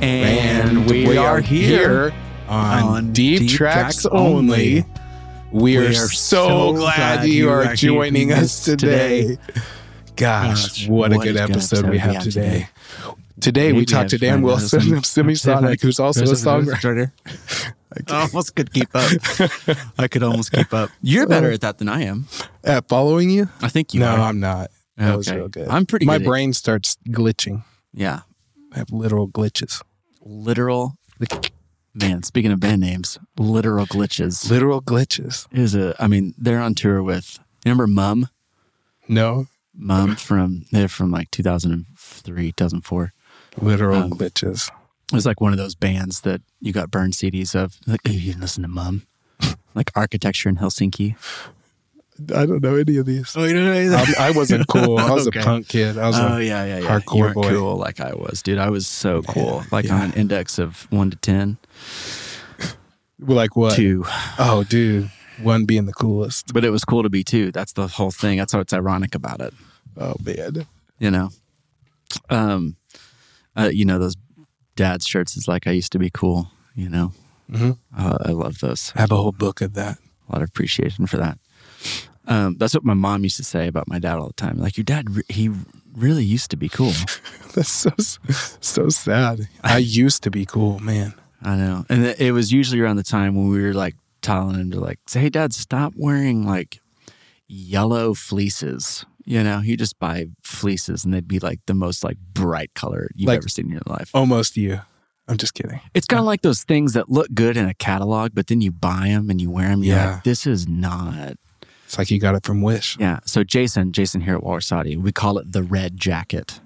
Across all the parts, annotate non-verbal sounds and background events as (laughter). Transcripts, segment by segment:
And we, are here on, on Deep, Deep Tracks, Tracks Only. We are, We are so, so glad, glad you are joining us today. today. Gosh, what, a what good a good episode, episode we have today. Today we Maybe talked to Dan Wilson of (laughs) Semisonic, who's also a songwriter. (laughs) I almost could keep up. (laughs) I could almost keep up. You're oh. better at that than I am. At following you? I think you no, are. I'm not. That was Okay. real good. I'm pretty My good at- brain starts glitching. Yeah. I have literal glitches. Literal. Man, speaking of band names, literal glitches Literal glitches. is a. I mean, they're on tour with. You remember Mum? No, Mum from they're from like 2003, 2004. literal Um, glitches. It was like one of those bands that you got burned CDs of. Like, oh, you didn't listen to Mum, (laughs) like Architecture in Helsinki. I don't know any of these. Oh, you don't know I'm- I wasn't (laughs) cool. I was Okay. a punk kid. I was Oh a yeah, yeah, yeah. hardcore you weren't boy. cool like I was, dude. I was so cool. Like yeah. on an index of one to ten, like what? two. Oh, dude, one being the coolest. But it was cool to be two. That's the whole thing. That's how it's ironic about it. Oh man, You know, um, uh, you know those dad's shirts is like I used to be cool. You know, Mhm. uh, I love those. I have a whole book of that. A lot of appreciation for that. Um, that's what my mom used to say about my dad all the time. Like your dad, he really used to be cool. (laughs) That's so so sad. I used to be cool, man. I know. And it was usually around the time when we were like telling him to like say, Hey dad, stop wearing like yellow fleeces. You know, you just buy fleeces and they'd be like the most like bright color you've Like- ever seen in your life. Almost you. I'm just kidding. It's kind of like those things that look good in a catalog, but then you buy them and you wear them. You're Yeah. like, this is not. It's like you got it from Wish. Yeah. So Jason, Jason here at Warsati, we call it the red jacket.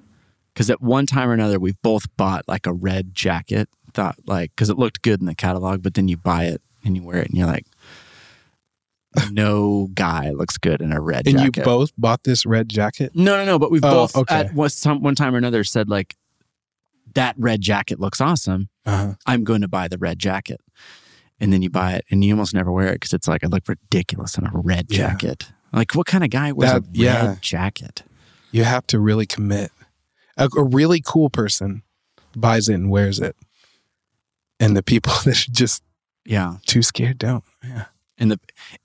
Cause at one time or another, we've both bought like a red jacket. Thought like, cause it looked good in the catalog, but then you buy it and you wear it and you're like, no guy looks good in a red jacket. And jacket. you both bought this red jacket. no, no, no. But we've Oh, both okay. at one, some, one time or another said like, that red jacket looks awesome. Uh-huh. I'm going to buy the red jacket. And then you buy it and you almost never wear it because it's like, I look ridiculous in a red Yeah. jacket. Like, what kind of guy wears That- a red yeah. jacket? You have to really commit. A, a really cool person buys it and wears it, and the people (laughs) that are just Yeah. too scared don't. Yeah. And the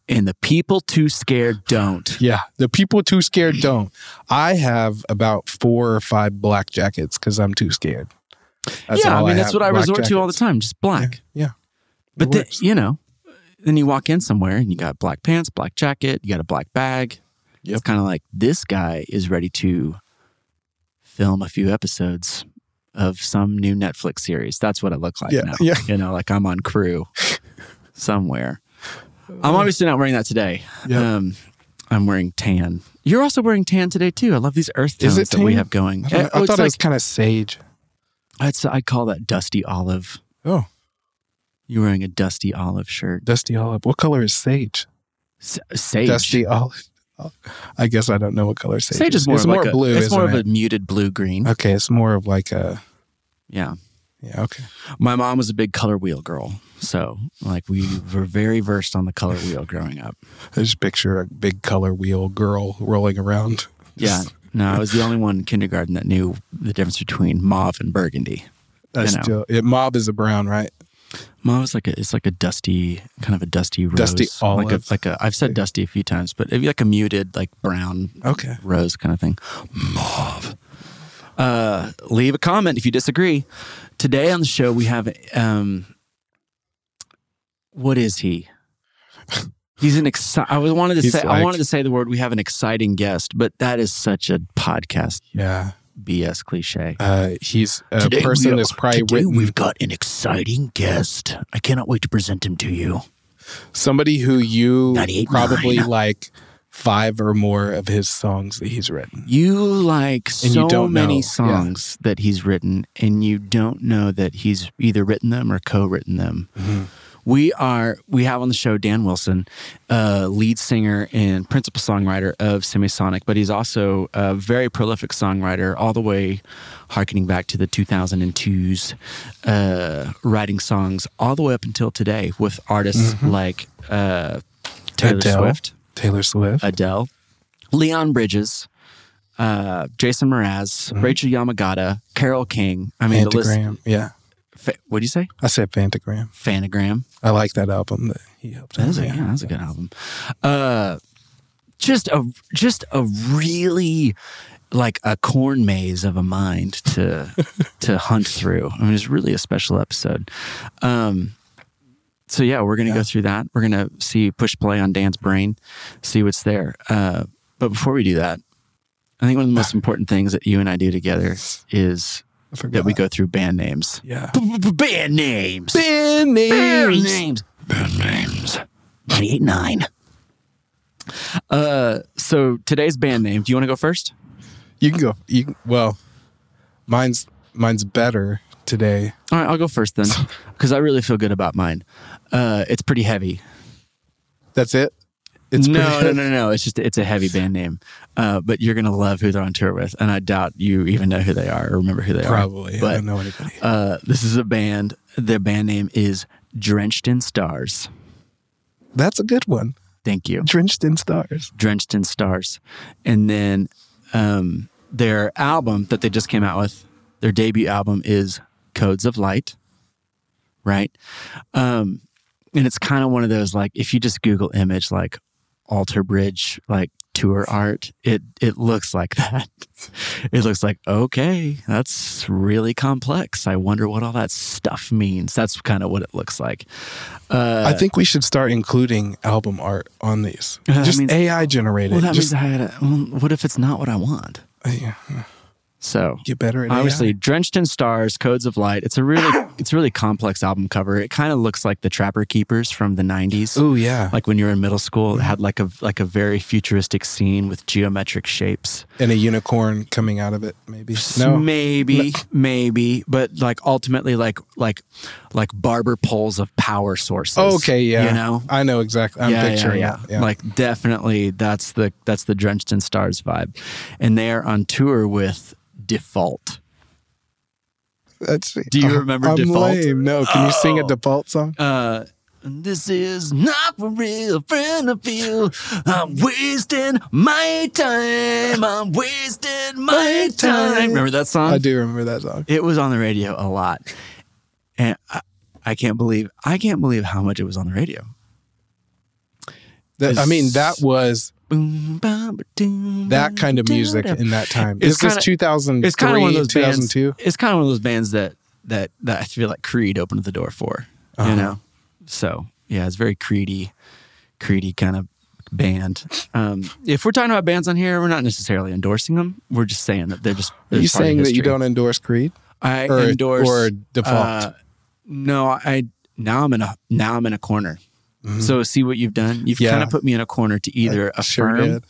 and the people too scared don't. Yeah, the people too scared don't. I have about four or five black jackets because I'm too scared. That's yeah, I mean that's what I resort to all the time, just black. Yeah, But It then, you know, then you walk in somewhere and you got black pants, black jacket, you got a black bag. Yep. It's kind of like this guy is ready to film a few episodes of some new Netflix series. That's what it looks like Yeah, now. yeah. You know, like I'm on crew (laughs) somewhere. I'm obviously not wearing that today. Yep. Um, I'm wearing tan. You're also wearing tan today too. I love these earth tones Is it that we have going. I, I oh, it's thought it was like- kind of sage. I'd say I call that dusty olive. Oh, You're wearing a dusty olive shirt. dusty olive. What color is sage? S- sage. Dusty olive. Oh, I guess I don't know what color sage, Sage is more, It's of more like blue. A, it's more of isn't a muted blue green. Okay, it's more of like a Yeah. yeah. Okay, My mom was a big color wheel girl, so like we were very versed on the color wheel growing up. I just picture a big color wheel girl rolling around. Yeah. No, I was the only one in kindergarten that knew the difference between mauve and burgundy. That's You know. still it, mob is a brown, right? Mauve is like a it's like a dusty kind of a dusty rose. Dusty Like a like a I've said dusty a few times, but it'd be like a muted like brown Okay. rose kind of thing. Mauve. Uh, leave a comment if you disagree. Today on the show we have um, what is he? (laughs) He's an exci- I was wanted to He's say I wanted to say the word we have an exciting guest, but that is such a podcast Yeah. BS cliche. Uh, he's a Today person we- that's probably today written we've got an exciting guest. I cannot wait to present him to you. somebody who you 98.9. probably like five or more of his songs that he's written. You like And you so know. many Yeah. songs that he's written, and you don't know that he's either written them or co-written them. Mm-hmm. We are we have on the show Dan Wilson, uh, lead singer and principal songwriter of Semisonic, but he's also a very prolific songwriter, all the way harkening back to the 2002s, uh, writing songs all the way up until today with artists like uh, Taylor Mm-hmm. Adele. Swift. Taylor Swift. Adele, Leon Bridges, uh, Jason Mraz, Rachel Yamagata, Carole King. I mean, the list, Yeah. Fa- what do you say? I said Fantagram. Fantagram. I like that album that he helped. That is a, yeah, that's a good album. Uh, just a just a really like a corn maze of a mind to (laughs) to hunt through. I mean, it's really a special episode. Um, so yeah, we're gonna go through that. We're gonna see push play on Dan's brain, see what's there. Uh, but before we do that, I think one of the most (laughs) important things that you and I do together is. That we go through band names. Yeah. Band names. Band Band names. names. Band names. 98.9. Uh, so today's band name. Do you want to go first? You can go. You can, well, mine's mine's better today. All right, I'll go first then, (laughs) because I really feel good about mine. Uh, it's pretty heavy. That's it. It's no, pretty- no, no, no. It's just it's a heavy band name. Uh, but you're gonna love who they're on tour with, and I doubt you even know who they are or remember who they are. Probably. are. I don't know anybody. uh, this is a band. Their band name is Drenched in Stars. That's a good one. Thank you. Drenched in stars. Drenched in Stars. And then um, their album that they just came out with, their debut album is Codes of Light, right? Um, and it's kind of one of those like if you just Google image like Alter Bridge like tour art, it it looks like that. (laughs) it looks like okay, that's really complex. I wonder what all that stuff means. That's kind of what it looks like. Uh, I think we should start including album art on these. Uh, Just means- AI generated. well, that Just means I had. A, well, what if it's not what I want? yeah, So get better at obviously AI. drenched in stars codes of light it's a really (coughs) it's a really complex album cover it kind of looks like the trapper keepers from the 90s Oh yeah, like when you were in middle school it mm-hmm. had like a like a very futuristic scene with geometric shapes and a unicorn coming out of it. Maybe no. maybe maybe but like ultimately like like like barber poles of power sources okay, yeah. you know I know exactly. I'm yeah, picturing yeah, it. yeah. Like definitely that's the that's the drenched in stars vibe. And they are on tour with Default. Let's. Do you Uh, remember I'm Default? lame. No, can you sing a Oh. default song? Uh, this is not for real, friend of you. I'm wasting my time. I'm wasting my time. Remember that song? I do remember that song. It was on the radio a lot, and I, I can't believe I can't believe how much it was on the radio. That, I mean, that was Boom, bam, ba-doom, that kind of music in that time. It's Is this kinda- 2003, It's kind of one of those bands. 2002? It's kind of one of those bands that that that I feel like Creed opened the door for. Uh-huh. You know, so yeah, it's very Creedy, Creedy kind of band. Um, if we're talking about bands on here, we're not necessarily endorsing them. We're just saying that they're just. Are they're you part of saying that you don't endorse Creed? I or- endorse or default? uh, no, I now I'm in a now I'm in a corner. Mhm. So see what you've done. You've Yeah. kind of put me in a corner to either I affirm did.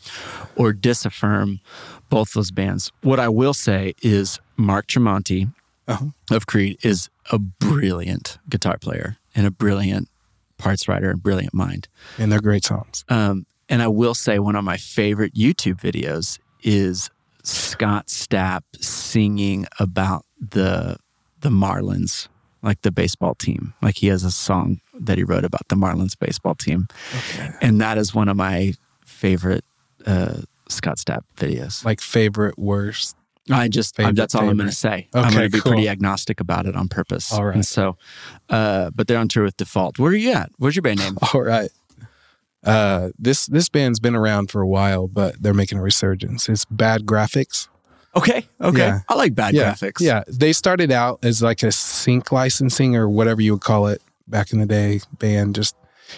or disaffirm both those bands. What I will say is Mark Tremonti Uh-huh. of Creed is a brilliant guitar player and a brilliant parts writer and brilliant mind. And they're great songs. Um, and I will say one of my favorite YouTube videos is Scott Stapp singing about the the Marlins, like the baseball team. Like he has a song that he wrote about the Marlins baseball team, Okay. and that is one of my favorite uh, Scott Stapp videos. Like favorite, worst. I just Favorite, that's all I'm going to say. I'm going to be cool. pretty agnostic about it on purpose. All right. And so, uh, but they're on tour with Default. Where are you at? Where's your band name? (laughs) All right. Uh, this this band's been around for a while, but they're making a resurgence. It's Bad Graphics. Okay. Okay. Yeah. I like bad yeah, graphics. Yeah, they started out as like a sync licensing or whatever you would call it back in the day. Band just,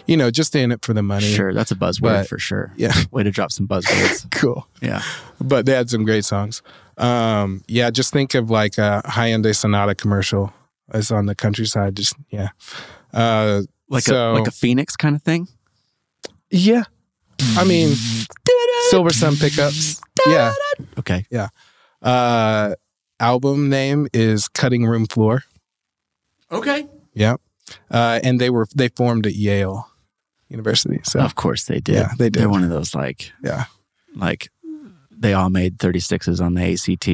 you know, just in it for the money. Sure. That's a buzzword But- for sure. Yeah. (laughs) Way to drop some buzzwords. (laughs) Cool. yeah. But they had some great songs. Um, yeah, just think of like a Hyundai Sonata commercial. It's on the countryside. Just yeah. Uh, Like So- a like a phoenix kind of thing. yeah. I mean, (laughs) Silversun Pickups. Yeah. Okay. Uh, album name is Cutting Room Floor. Okay. Yeah. Uh, and they were they formed at Yale University. So Of course they did. Yeah, they did. They're one of those like yeah, like they all made 36s on the ACT.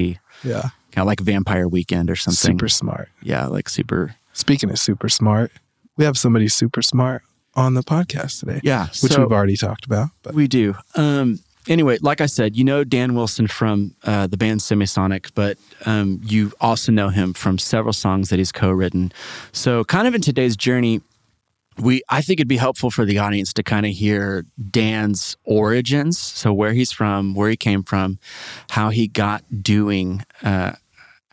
yeah, Kind of like Vampire Weekend or something. super smart. Yeah, like super. Speaking of super smart, we have somebody super smart on the podcast today, Yeah. which so we've already talked about. But we do. Um anyway, like I said, you know Dan Wilson from uh, the band Semisonic, but um, you also know him from several songs that he's co-written. So, kind of in today's journey, we I think it'd be helpful for the audience to kind of hear Dan's origins, so where he's from, where he came from, how he got doing. Uh,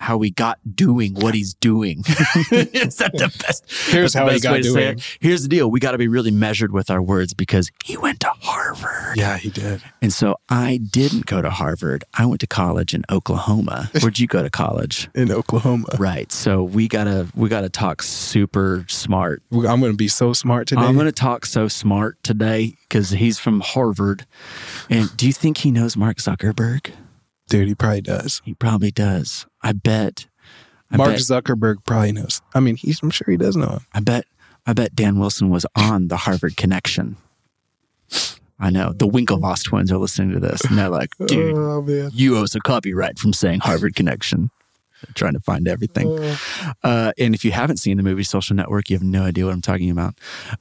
how he got doing what he's doing. (laughs) Is that the best? Here's the how he got way to doing. it? Here's the deal: we got to be really measured with our words because he went to Harvard. Yeah, he did. And so I didn't go to Harvard. I went to college in Oklahoma. (laughs) Where'd you go to college? In Oklahoma. Right. So we gotta we gotta talk super smart. I'm going to be so smart today. I'm gonna talk so smart today because he's from Harvard. And do you think he knows Mark Zuckerberg? Dude, he probably does. He probably does. I bet. I Mark bet, Zuckerberg probably knows. I mean, he's, I'm sure he does know him. I bet. I bet Dan Wilson was on the Harvard connection. I know the Winklevoss twins are listening to this, and they're like, (laughs) oh, "Dude, Oh, you owe us a copyright from saying Harvard Connection. They're trying to find everything. Uh, and if you haven't seen the movie Social Network, you have no idea what I'm talking about.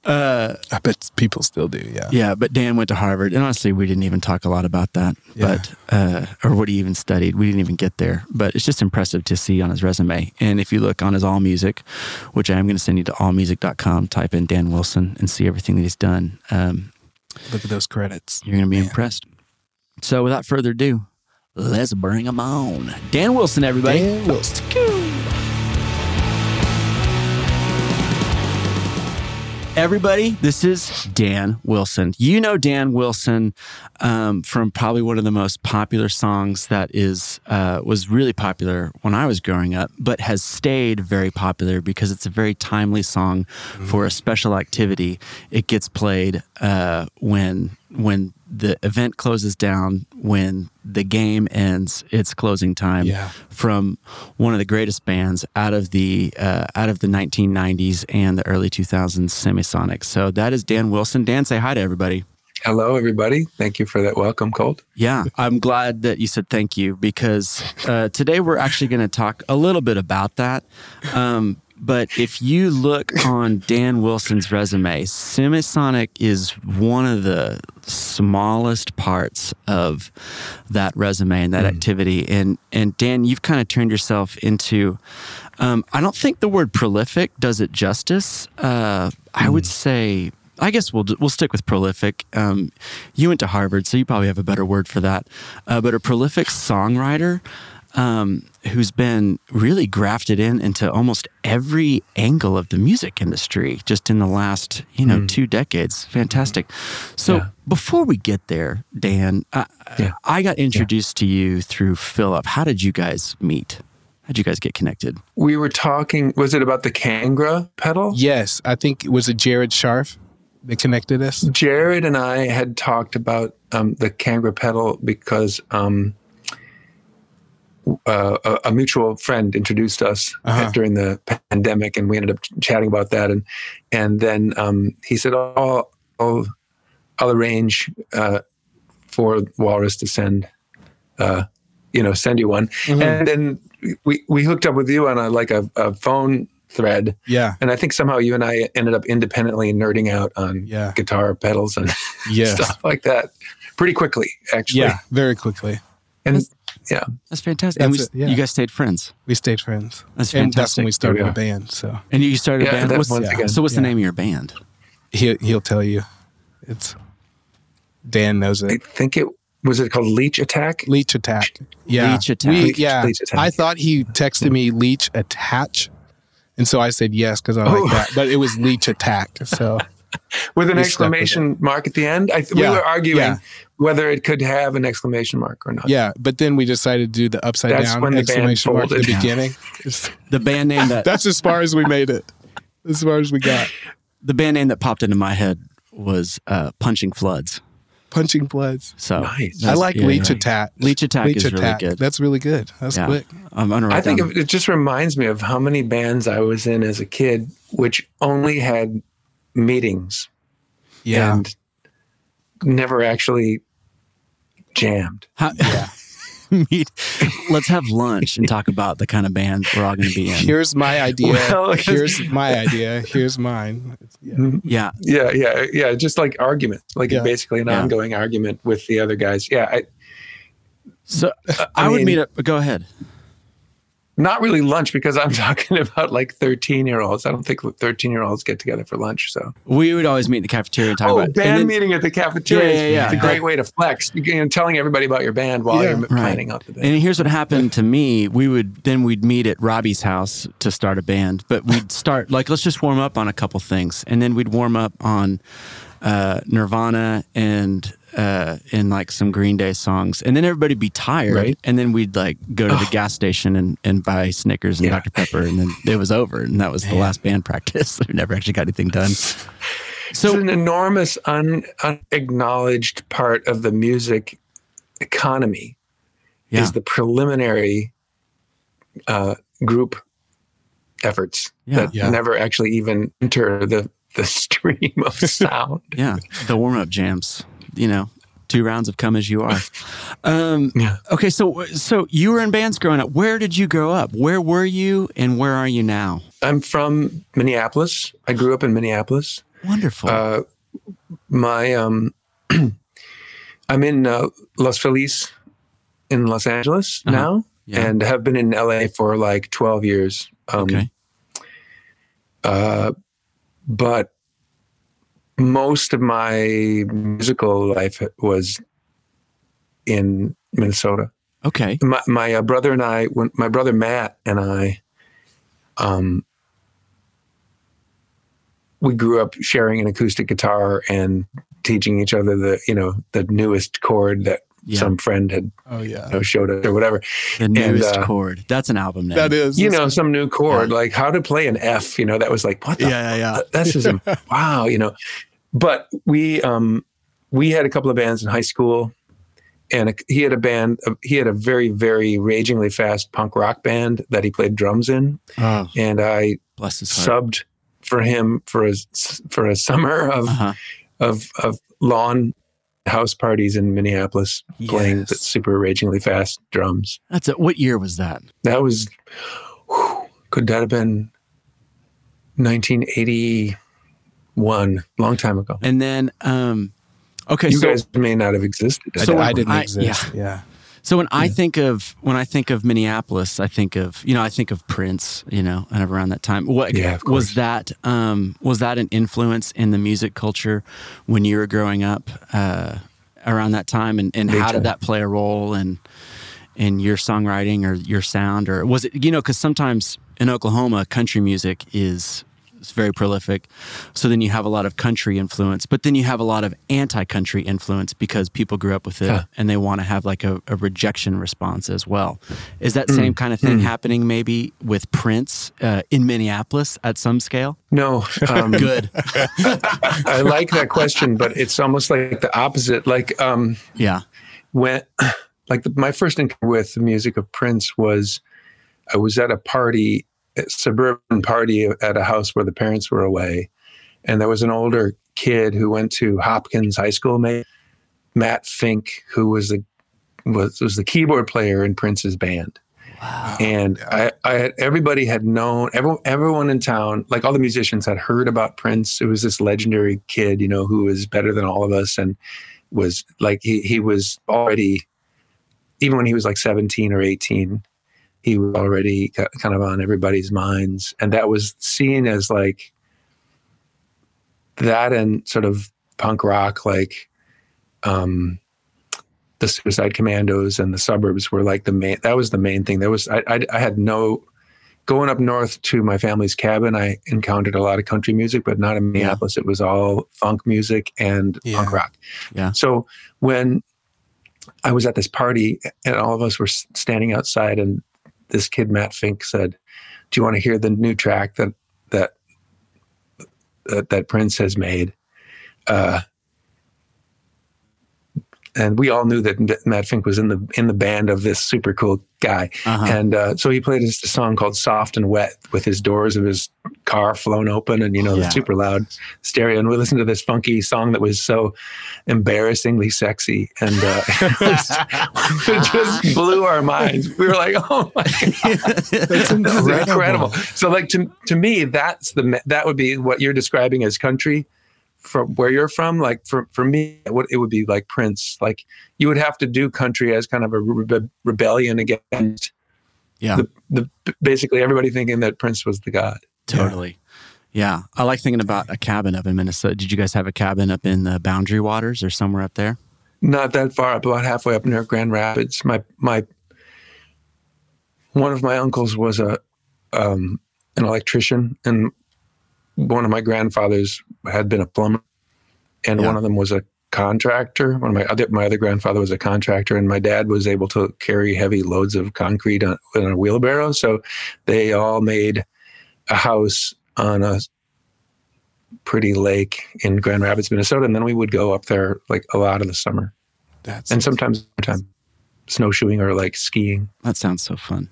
Uh, I bet people still do. Yeah. yeah, but Dan went to Harvard, and honestly, we didn't even talk a lot about that. Yeah. But uh, or what he even studied, we didn't even get there. But it's just impressive to see on his resume. And if you look on his All Music, which I am going to send you to allmusic.com, type in Dan Wilson and see everything that he's done. Um, Look at those credits. you're going to be impressed. So, without further ado, let's bring him on. Dan Wilson, everybody. Dan Wilson. Everybody, this is Dan Wilson. You know Dan Wilson um, from probably one of the most popular songs that is uh, was really popular when I was growing up, but has stayed very popular because it's a very timely song for a special activity. It gets played uh, when when the event closes down, when the game ends, it's closing time Yeah. from one of the greatest bands out of the uh, out of the 1990s and the early 2000s, Semisonic. So that is Dan Wilson. Dan, say hi to everybody. Hello, everybody. Thank you for that welcome, Colt. Yeah, I'm glad that you said thank you because uh, today we're actually going to talk a little bit about that. Um, but if you look on Dan Wilson's resume, Semisonic is one of the smallest parts of that resume and that activity. And and Dan, you've kind of turned yourself into. Um, I don't think the word prolific does it justice. Uh, I would say I guess we'll we'll stick with prolific. Um, you went to Harvard, so you probably have a better word for that. Uh, but a prolific songwriter um, who's been really grafted in into almost every angle of the music industry just in the last you know two decades. Fantastic. So Yeah. before we get there, Dan, I, Yeah. I got introduced to you through Philip. How did you guys meet? How'd you guys get connected? We were talking, was it about the Kangra pedal? Yes, I think it was a Jared Sharf that connected us. Jared and I had talked about um, the Kangra pedal because um, uh, a, a mutual friend introduced us Uh-huh. during the pandemic, and we ended up chatting about that. And and then um, he said, "Oh, I'll, I'll arrange uh, for Walrus to send, uh, you know, send you one." Mm-hmm. And then we we hooked up with you on a like a, a phone thread Yeah. and I think somehow you and I ended up independently nerding out on Yeah. guitar pedals and (laughs) Yes. stuff like that pretty quickly, actually. Yeah. Very quickly. And yeah, That's fantastic. and we, it, yeah. you guys stayed friends. We stayed friends. That's And that's fantastic. when we started There a band. So And you started a band. What's, once again, so what's the name of your band? he'll, he'll tell you. It's Dan knows it. I think it was it called Leech Attack? Leech attack. Yeah. Leech Attack. We, yeah. Leech Attack. I thought he texted me leech attach. And so I said yes because I Oh. like that. But it was leech attack. So (laughs) (laughs) With an We with exclamation mark at the end. I Yeah, We were arguing yeah. whether it could have an exclamation mark or not. yeah. But then we decided to do the upside That's down when exclamation mark at the beginning. (laughs) The band name that (laughs) That's as far as we made it. As far as we got. the band name that popped into my head was uh, Punching Floods. Punching bloods. So Nice. I that's- like yeah, leech yeah. attack. Leech Attack Leech is really good. That's really good. That's Yeah. quick. I'm gonna I think down- of- it just reminds me of how many bands I was in as a kid, which only had meetings Yeah. and never actually jammed. How, yeah. (laughs) meet. Let's have lunch and talk about the kind of band we're all going to be in. Here's my idea. (laughs) Well, Here's my idea. Here's mine. Yeah. Mm-hmm. Yeah, yeah, yeah, yeah. Just like argument, like Yeah. basically an Yeah. ongoing argument with the other guys. Yeah, I, so I I would meet up. Go ahead. Not really lunch because I'm (laughs) talking about like 13 year olds. I don't think 13 year olds get together for lunch. So, We would always meet in the cafeteria and talk oh, about. band then- meeting at the cafeteria. Yeah, yeah, yeah. It's a great way to flex. You know, telling everybody about your band while Yeah. you're Right. planning out the band. And here's what happened to me. We would then we'd meet at Robbie's house to start a band, but we'd start like let's just warm up on a couple things, and then we'd warm up on uh, Nirvana and uh, and like some Green Day songs, and then everybody'd be tired, Right. and then we'd like go to the gas station and, and buy Snickers and Yeah. Dr Pepper, and then it was over, and that was the last band practice. (laughs) we never actually got anything done. it's So an enormous, un, unacknowledged part of the music economy yeah, is the preliminary uh, group efforts that never actually even enter the, the (laughs) stream of (laughs) sound. yeah, the warm up jams, you know. Two rounds of "Come as You Are." (laughs) Um, Yeah. Okay, so so you were in bands growing up. Where did you grow up? Where were you, and where are you now? I'm from Minneapolis. I grew up in Minneapolis. Wonderful. Uh, my um, (clears throat) I'm in uh, Los Feliz in Los Angeles Uh-huh. now, Yeah. and have been in LA for like 12 years. Um, okay. uh, but most of my musical life was in Minnesota. Okay. My, my uh, brother and I, when my brother Matt and I, um, we grew up sharing an acoustic guitar and teaching each other the, you know, the newest chord that Yeah. some friend had Oh yeah. you know, showed us or whatever. The newest uh, chord. That's an album name. That is. You know, some new chord, Yeah. like how to play an F. You know, that was like what the Yeah, yeah, yeah. that's just (laughs) wow, you know. But we um we had a couple of bands in high school, and a, he had a band. uh, He had a very very ragingly fast punk rock band that he played drums in, Oh, and I subbed for him for a for a summer of Uh-huh. of of lawn house parties in Minneapolis, playing the super ragingly fast drums. That's it. What year was that? That was whew, could that have been 1981, long time ago. And then, um, okay, you so guys may not have existed. So I when didn't I- exist. Yeah. So when I think of when I think of Minneapolis, I think of you know I think of Prince, you know, and around that time. What Yeah, of was that? Um, was that an influence in the music culture when you were growing up uh, around that time? And, and how did that play a role in in your songwriting or your sound, or was it you know because sometimes in Oklahoma country music is is very prolific, so then you have a lot of country influence, but then you have a lot of anti-country influence because people grew up with it Yeah. and they want to have like a, a rejection response as well. Is that Mm. same kind of thing happening maybe with Prince uh, in Minneapolis at some scale? No, um, Good. (laughs) I like that question, but it's almost like the opposite. Like um, Yeah. when, like the, my first encounter with the music of Prince was, I was at a party, suburban party at a house where the parents were away, and there was an older kid who went to Hopkins High School, mate, Matt Fink, who was the was was the keyboard player in Prince's band. And I, I everybody had known everyone, everyone in town, like all the musicians had heard about Prince. It was this legendary kid, you know, who was better than all of us and was like, he, he was already, even when he was like 17 or 18, he was already kind of on everybody's minds. And that was seen as like that and sort of punk rock, like, um, the Suicide Commandos and the suburbs were like the main. That was the main thing. There was I, I, I had no going up north to my family's cabin. I encountered a lot of country music, but not in Minneapolis. It was all funk music and punk rock. Yeah. So when I was at this party and all of us were standing outside, and this kid Matt Fink said, "Do you want to hear the new track that that that, that Prince has made?" Uh, and we all knew that Matt Fink was in the in the band of this super cool guy, Uh-huh. and uh, so he played us a song called "Soft and Wet" with his doors of his car flown open and you know Yeah. the super loud stereo. And we listened to this funky song that was so embarrassingly sexy. And uh, (laughs) it, was- (laughs) it just blew our minds. We were like oh my god. (laughs) That's incredible. incredible. So like to, to me that's the that would be what you're describing as country from where you're from. Like for, for me it would, it would be like prince. Like you would have to do country as kind of a rebe- rebellion against Yeah, the, the basically everybody thinking that prince was the god totally. Yeah. I like thinking about a cabin up in Minnesota. Did you guys have a cabin up in the Boundary Waters or somewhere up there? not that far up about halfway up near grand rapids my my one of my uncles was a um, an electrician and one of my grandfathers had been a plumber and Yeah. one of them was a contractor one of my other my other grandfather was a contractor and my dad was able to carry heavy loads of concrete on, on a wheelbarrow so they all made a house on a pretty lake in grand rapids minnesota and then we would go up there like a lot of the summer That's and sometimes time snowshoeing or like skiing. That sounds so fun.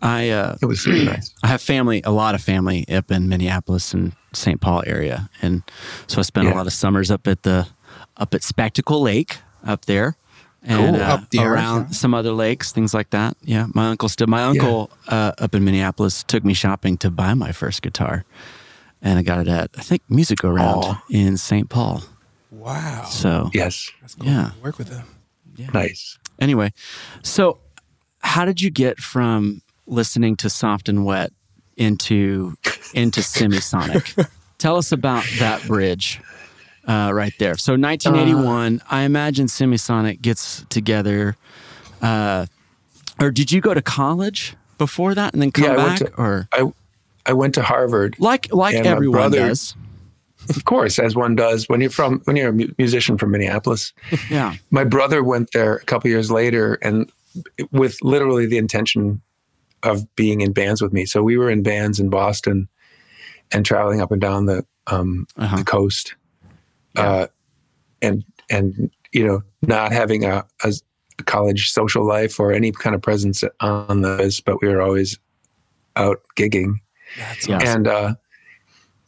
I uh, It was really nice. (clears throat) I have family, a lot of family up in Minneapolis and St. Paul area, and so I spent a lot of summers up at the up at Spectacle Lake up there, and Cool. uh, Up there, around yeah. some other lakes, things like that. Yeah, my uncle still. My uncle uh, up in Minneapolis took me shopping to buy my first guitar, and I got it at I think Music Go Round in St. Paul. wow. So Yes, That's cool. Yeah. Work with them. nice. anyway, so how did you get from listening to Soft and Wet into into (laughs) Semisonic? Tell us about that bridge uh, right there. So 1981, I imagine Semisonic gets together. Uh, or did you go to college before that and then come Yeah, back? to- or I I went to Harvard, like like everyone brother- does? (laughs) of course, as one does when you're from when you're a musician from Minneapolis. (laughs) Yeah. My brother went there a couple years later, and with literally the intention of being in bands with me. So we were in bands in Boston and traveling up and down the um, Uh-huh. the coast, uh, and and you know not having a, a college social life or any kind of presence on this, but we were always out gigging. That's Yes. And uh,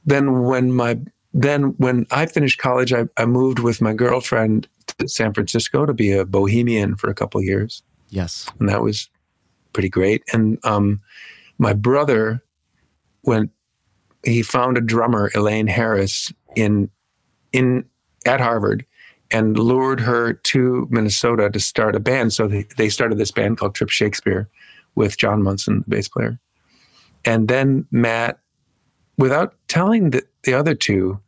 then when my then when I finished college, I, I moved with my girlfriend to San Francisco to be a bohemian for a couple of years, Yes. and that was pretty great. And um, my brother went. He found a drummer, Elaine Harris, in in at Harvard, and lured her to Minnesota to start a band. So they, they started this band called Trip Shakespeare with John Munson, the bass player. And then Matt, without telling the, the other two,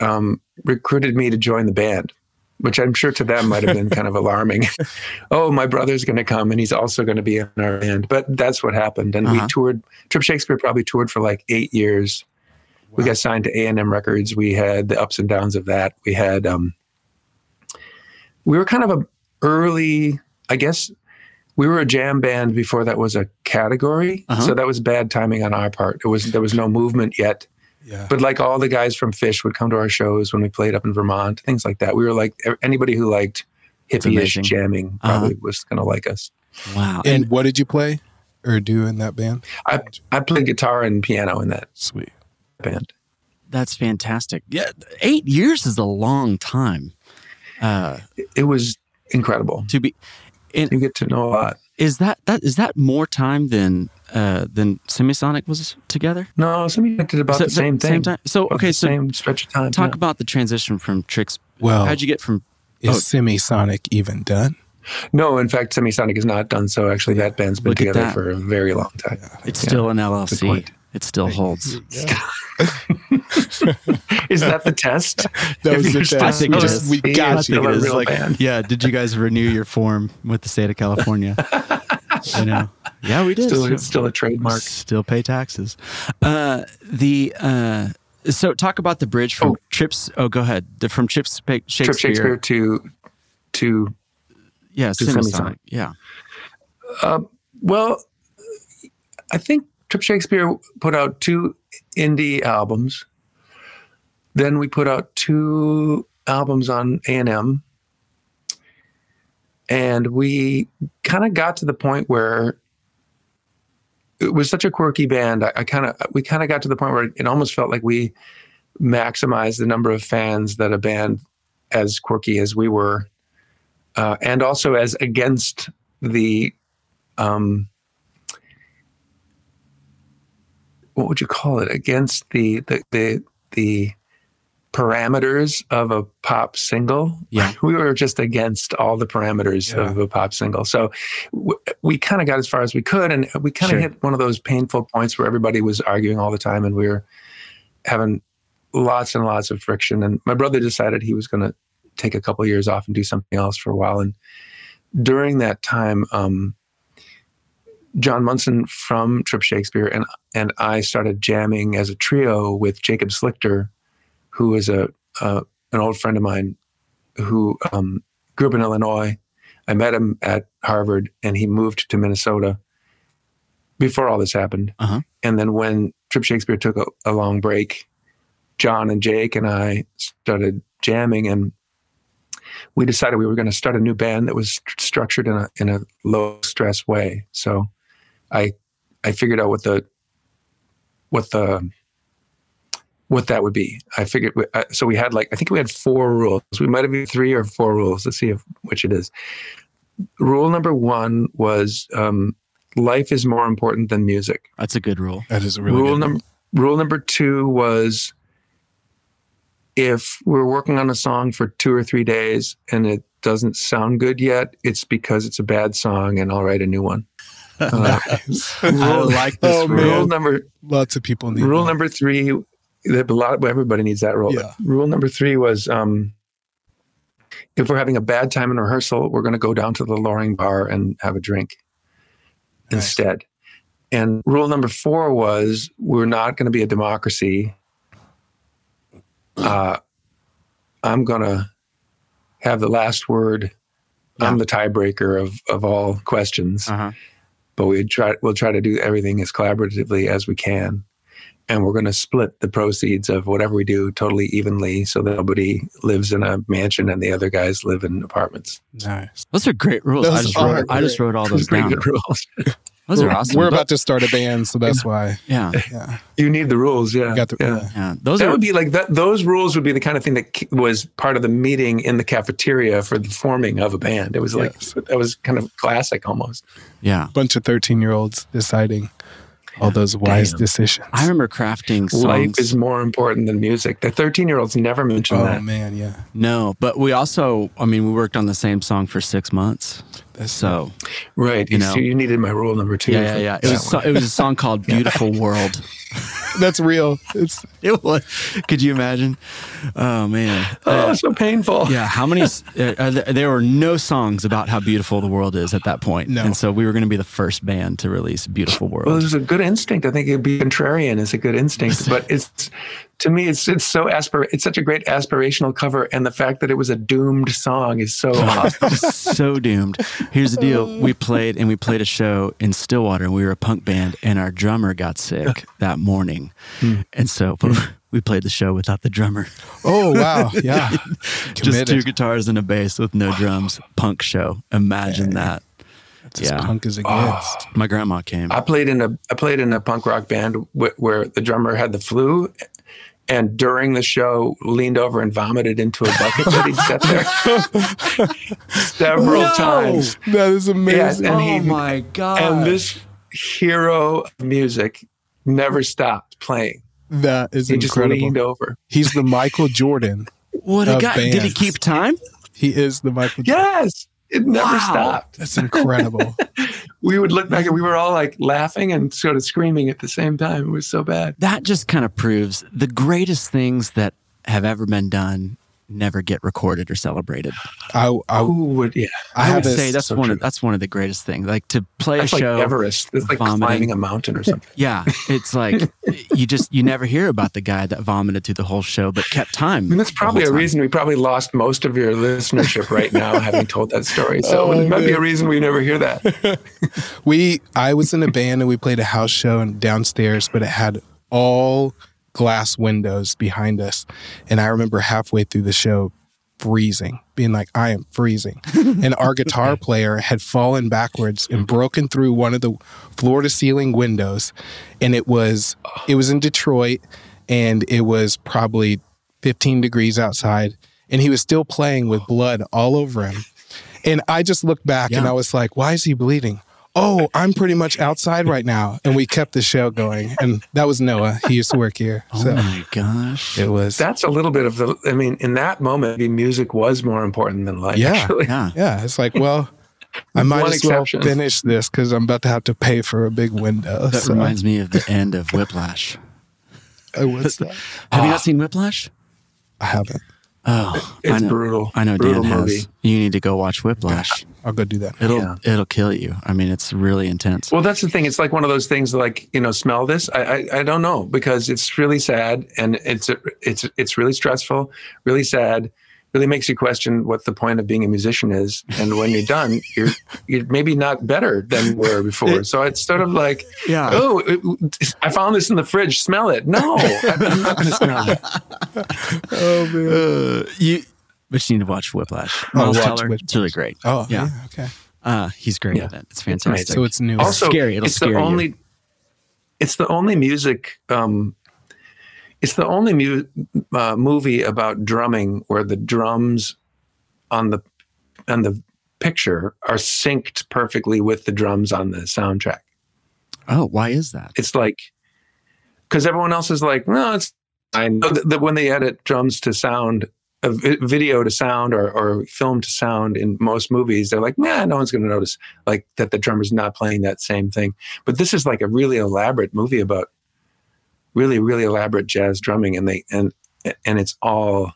um, recruited me to join the band, which I'm sure to them might have been kind of (laughs) alarming. oh, my brother's going to come and he's also going to be in our band. But that's what happened. And Uh-huh. we toured, Trip Shakespeare probably toured for like eight years. We got signed to A&M Records. We had the ups and downs of that. We had, um, we were kind of a early, I guess, we were a jam band before that was a category. Uh-huh. So that was bad timing on our part. It was there was no movement yet. yeah. But like all the guys from Phish would come to our shows when we played up in Vermont, things like that. We were like anybody who liked hippie-ish amazing. jamming Uh-huh. probably was going to like us. Wow. and what did you play or do in that band? I I played guitar and piano in that Sweet. Band. That's fantastic. Yeah, eight years is a long time uh, It was incredible. to be. You get to know a lot. Is that that is that more time than uh, than Semisonic was together? No, somebody did about So- the same thing. Same time. So About okay, so same stretch of time. talk yeah. about the transition from Tricks. Well, How'd you get from? is oh. Semisonic even done? No, in fact, Semisonic is not done. So actually, that band's been Look together for a very long time. It's Yeah, still an good LLC. Point. It still holds. (laughs) Is that the test? (laughs) That was the test. I think it is. We got you're you. still I a think it is like, yeah. Did you guys renew your form with the state of California? (laughs) you know. Yeah, we did. Still, it's still a trademark. Still pay taxes. Uh, the uh, so talk about the bridge from Oh. Trips. Oh, go ahead. The, from Trips Shakespeare. Trip Shakespeare to to Yeah, to Semisonic. Semisonic. Yeah. well, I think Trip Shakespeare put out two indie albums. Then we put out two albums on A and M, and we kind of got to the point where it was such a quirky band. I, I kind of we kind of got to the point where it almost felt like we maximized the number of fans that a band as quirky as we were, uh, and also as against the um, what would you call it against the the the, the parameters of a pop single. Yeah. (laughs) we were just against all the parameters Yeah. of a pop single. So w- we kind of got as far as we could, and we kind of Sure. hit one of those painful points where everybody was arguing all the time, and we were having lots and lots of friction. And my brother decided he was going to take a couple years off and do something else for a while. And during that time, um, John Munson from Trip Shakespeare and and I started jamming as a trio with Jacob Slichter, who is a, a an old friend of mine who um, grew up in Illinois. I met him at Harvard, and he moved to Minnesota before all this happened. Uh-huh. And then when Trip Shakespeare took a, a long break, John and Jake and I started jamming, and we decided we were going to start a new band that was st- structured in a in a low stress way. So, I I figured out what the what the what that would be. I figured uh, so. We had like I think we had four rules. We might have had three or four rules. Let's see if which it is. Rule number one was um, life is more important than music. That's a good rule. That is a really rule number rule number two was if we're working on a song for two or three days and it doesn't sound good yet, it's because it's a bad song, and I'll write a new one. Uh, Nice. (laughs) I like this Oh, rule. rule number Lots of people need rule that. number three. that A lot. Everybody needs that rule. Yeah. Rule number three was um, if we're having a bad time in rehearsal, we're going to go down to the Loring Bar and have a drink Nice. instead. And rule number four was we're not going to be a democracy. Uh, I'm going to have the last word. I'm the tiebreaker of, of all questions, Uh-huh. But we try we'll try to do everything as collaboratively as we can, and we're going to split the proceeds of whatever we do totally evenly, so that nobody lives in a mansion and the other guys live in apartments. Nice. Those are great rules. I just, are wrote, I just wrote all Those those down. good rules. (laughs) Those are We're- awesome. We're about to start a band, so that's why. yeah, Yeah. You need the rules, yeah. We got the, yeah. yeah. yeah. Those that are would be like that. Those rules would be the kind of thing that was part of the meeting in the cafeteria for the forming of a band. It was like Yes. that was kind of classic almost. yeah. bunch of 13 year olds deciding all those wise Damn. decisions. I remember crafting songs. Life is more important than music. The thirteen-year-olds never mentioned oh, that. Oh, man. Yeah. no, but we also, I mean, we worked on the same song for six months. That's So Right? You You, know. see, you needed my rule number two. yeah, yeah, yeah. It was so, it was a song called (laughs) "Beautiful World." (laughs) that's real. It's (laughs) It was. Could you imagine? Oh man. oh, so painful. Yeah, how many? Uh, uh, there- there were no songs about how beautiful the world is at that point, No. and so we were going to be the first band to release "Beautiful World." Well, World." it's a good instinct. I think it'd be contrarian is a good instinct, but it's to me, it's it's so aspir. It's such a great aspirational cover, and the fact that it was a doomed song is so (laughs) awesome. so doomed. Here's the deal: mm. we played and we played a show in Stillwater, and we were a punk band, and our drummer got sick (laughs) that morning, hmm. and so hmm. (laughs) we played the show without the drummer, oh wow, yeah, just two guitars and a bass with no drums. Punk show. Imagine that. That's as yeah. punk as it Oh. My grandma came. I played in a I played in a punk rock band wh- where the drummer had the flu, and during the show leaned over and vomited into a bucket that he'd set there (laughs) several No! times. That is amazing. and oh he- my god! And this hero of music never stopped playing. That is He just leaned over. He's the Michael Jordan. what a of guy! Did he keep time? He is the Michael. Jordan. Yes, it never Wow. stopped. That's incredible. (laughs) We would look back and we were all like laughing and sort of screaming at the same time. It was so bad. That just kind of proves the greatest things that have ever been done never get recorded or celebrated. I, I, Who would? Yeah, I, have would say that's so one true. of that's one of the greatest things. Like to play that's a like show. Everest. It's like vomiting. climbing a mountain or something. (laughs) Yeah, it's like (laughs) you just you never hear about the guy that vomited through the whole show but kept time. I mean, that's the probably a reason we probably lost most of your listenership right now, (laughs) having told that story. So Oh, it might be a reason we never hear that. we, I was in a band and we played a house show and downstairs, but it had all glass windows behind us. And I remember halfway through the show freezing, being like, I am freezing. (laughs) and our guitar player had fallen backwards and broken through one of the floor to ceiling windows. And it was it was in Detroit and it was probably 15 degrees outside. And he was still playing with blood all over him. And I just looked back and I was like, why is he bleeding? Oh, I'm pretty much outside right now. And we kept the show going. And that was Noah. He used to work here. Oh my gosh. it was. That's a little bit of the. I mean, in that moment, maybe music was more important than life. Yeah. actually. Yeah. Yeah, it's like, well, I might One as well finish this because I'm about to have to pay for a big window. That so reminds me of the end of Whiplash. (laughs) Oh, I was that. Have you not seen Whiplash? I haven't. Oh, I It's know, brutal. I know brutal Dan movie. has. You need to go watch Whiplash. I'll go do that. It'll Yeah. it'll kill you. I mean, it's really intense. Well, that's the thing. It's like one of those things. Like you know, smell this. I I, I don't know because it's really sad and it's it's it's really stressful, really sad. Really makes you question what the point of being a musician is. And when you're done, (laughs) you're you're maybe not better than you were before. So it's sort of like, Yeah. oh, it- I found this in the fridge. Smell it. No, I'm not going to smell it. (laughs) Oh man. Uh, you, but you need to watch Whiplash. I'll Miles watch Teller, Whiplash. It's really great. Oh Yeah. yeah. Okay. Uh, he's great Yeah. at it. It's amazing. fantastic. So it's new. It's also scary. It'll it's scare the you. only it's the only music um it's the only mu- uh, movie about drumming where the drums on the on the picture are synced perfectly with the drums on the soundtrack. Oh, why is that? it's like because everyone else is like no it's i know that, when they edit drums to sound a video to sound or, or film to sound in most movies they're like nah no one's going to notice like that the drummer's not playing that same thing. But this is like a really elaborate movie about really really elaborate jazz drumming and they and and it's all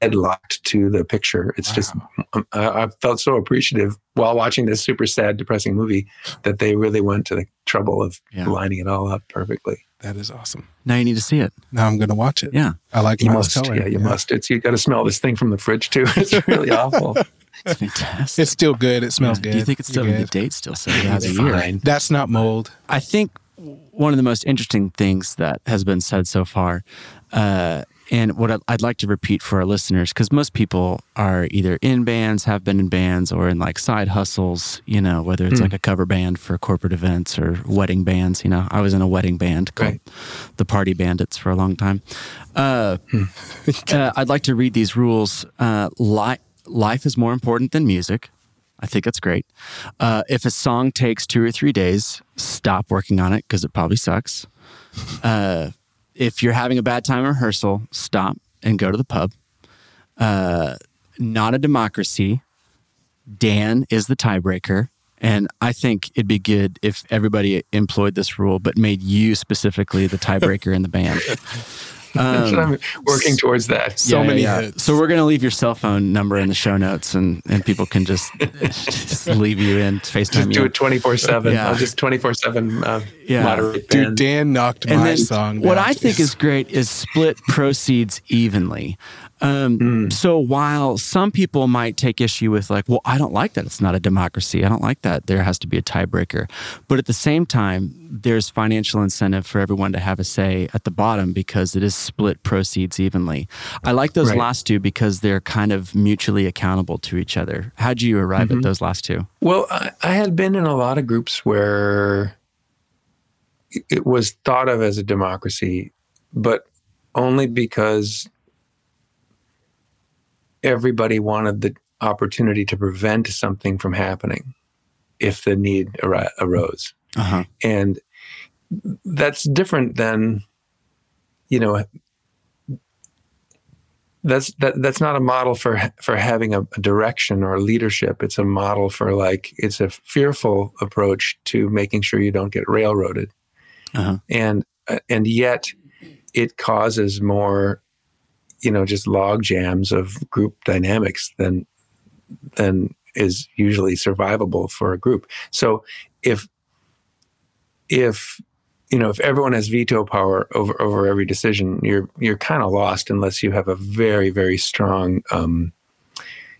deadlocked to the picture it's just um, I, I felt so appreciative while watching this super sad depressing movie that they really went to the trouble of Yeah. lining it all up perfectly that is awesome. Now you need to see it. Now I'm gonna watch it. Yeah, I like you Miles must Teller. yeah you must it's you got to smell this thing from the fridge too (laughs) it's (laughs) really awful it's fantastic. It's still good. It smells Yeah. good. Do you think it's still You're the good. date still says it has a year? fine. That's not mold. I think one of the most interesting things that has been said so far, uh, and what I'd- like to repeat for our listeners, because most people are either in bands, have been in bands, or in like side hustles, you know, whether it's Hmm. like a cover band for corporate events or wedding bands. You know, I was in a wedding band called Right. the Party Bandits for a long time. Uh, Hmm. (laughs) uh, I'd like to read these rules. Uh, li- life is more important than music. I think that's great. Uh, if a song takes two or three days, stop working on it because it probably sucks. Uh, if you're having a bad time rehearsal, stop and go to the pub. Uh, not a democracy. Dan is the tiebreaker. And I think it'd be good if everybody employed this rule, but made you specifically the tiebreaker in the band. (laughs) (laughs) I'm working towards that So many hits. So we're gonna leave your cell phone number in the show notes, and and people can just, (laughs) just leave you in FaceTime just do it 24 7 Yeah. i'll just 24 7 uh, Yeah. moderate Dude, band. Dan knocked and my then song. what. I think is great is split proceeds evenly. Um, Hmm. So while some people might take issue with like, well, I don't like that it's not a democracy. I don't like that there has to be a tiebreaker. But at the same time, there's financial incentive for everyone to have a say at the bottom because it is split proceeds evenly. I like those Right. last two because they're kind of mutually accountable to each other. How do you arrive Mm-hmm. at those last two? Well, I, I had been in a lot of groups where it was thought of as a democracy, but only because everybody wanted the opportunity to prevent something from happening if the need ar- arose. Uh huh. And that's different than, you know, that's that that's not a model for for having a, a direction or leadership. It's a model for like it's a fearful approach to making sure you don't get railroaded, Uh-huh. and uh, and yet it causes more, you know, just log jams of group dynamics than than is usually survivable for a group. So if if you know if everyone has veto power over over every decision, you're you're kind of lost unless you have a very very strong um,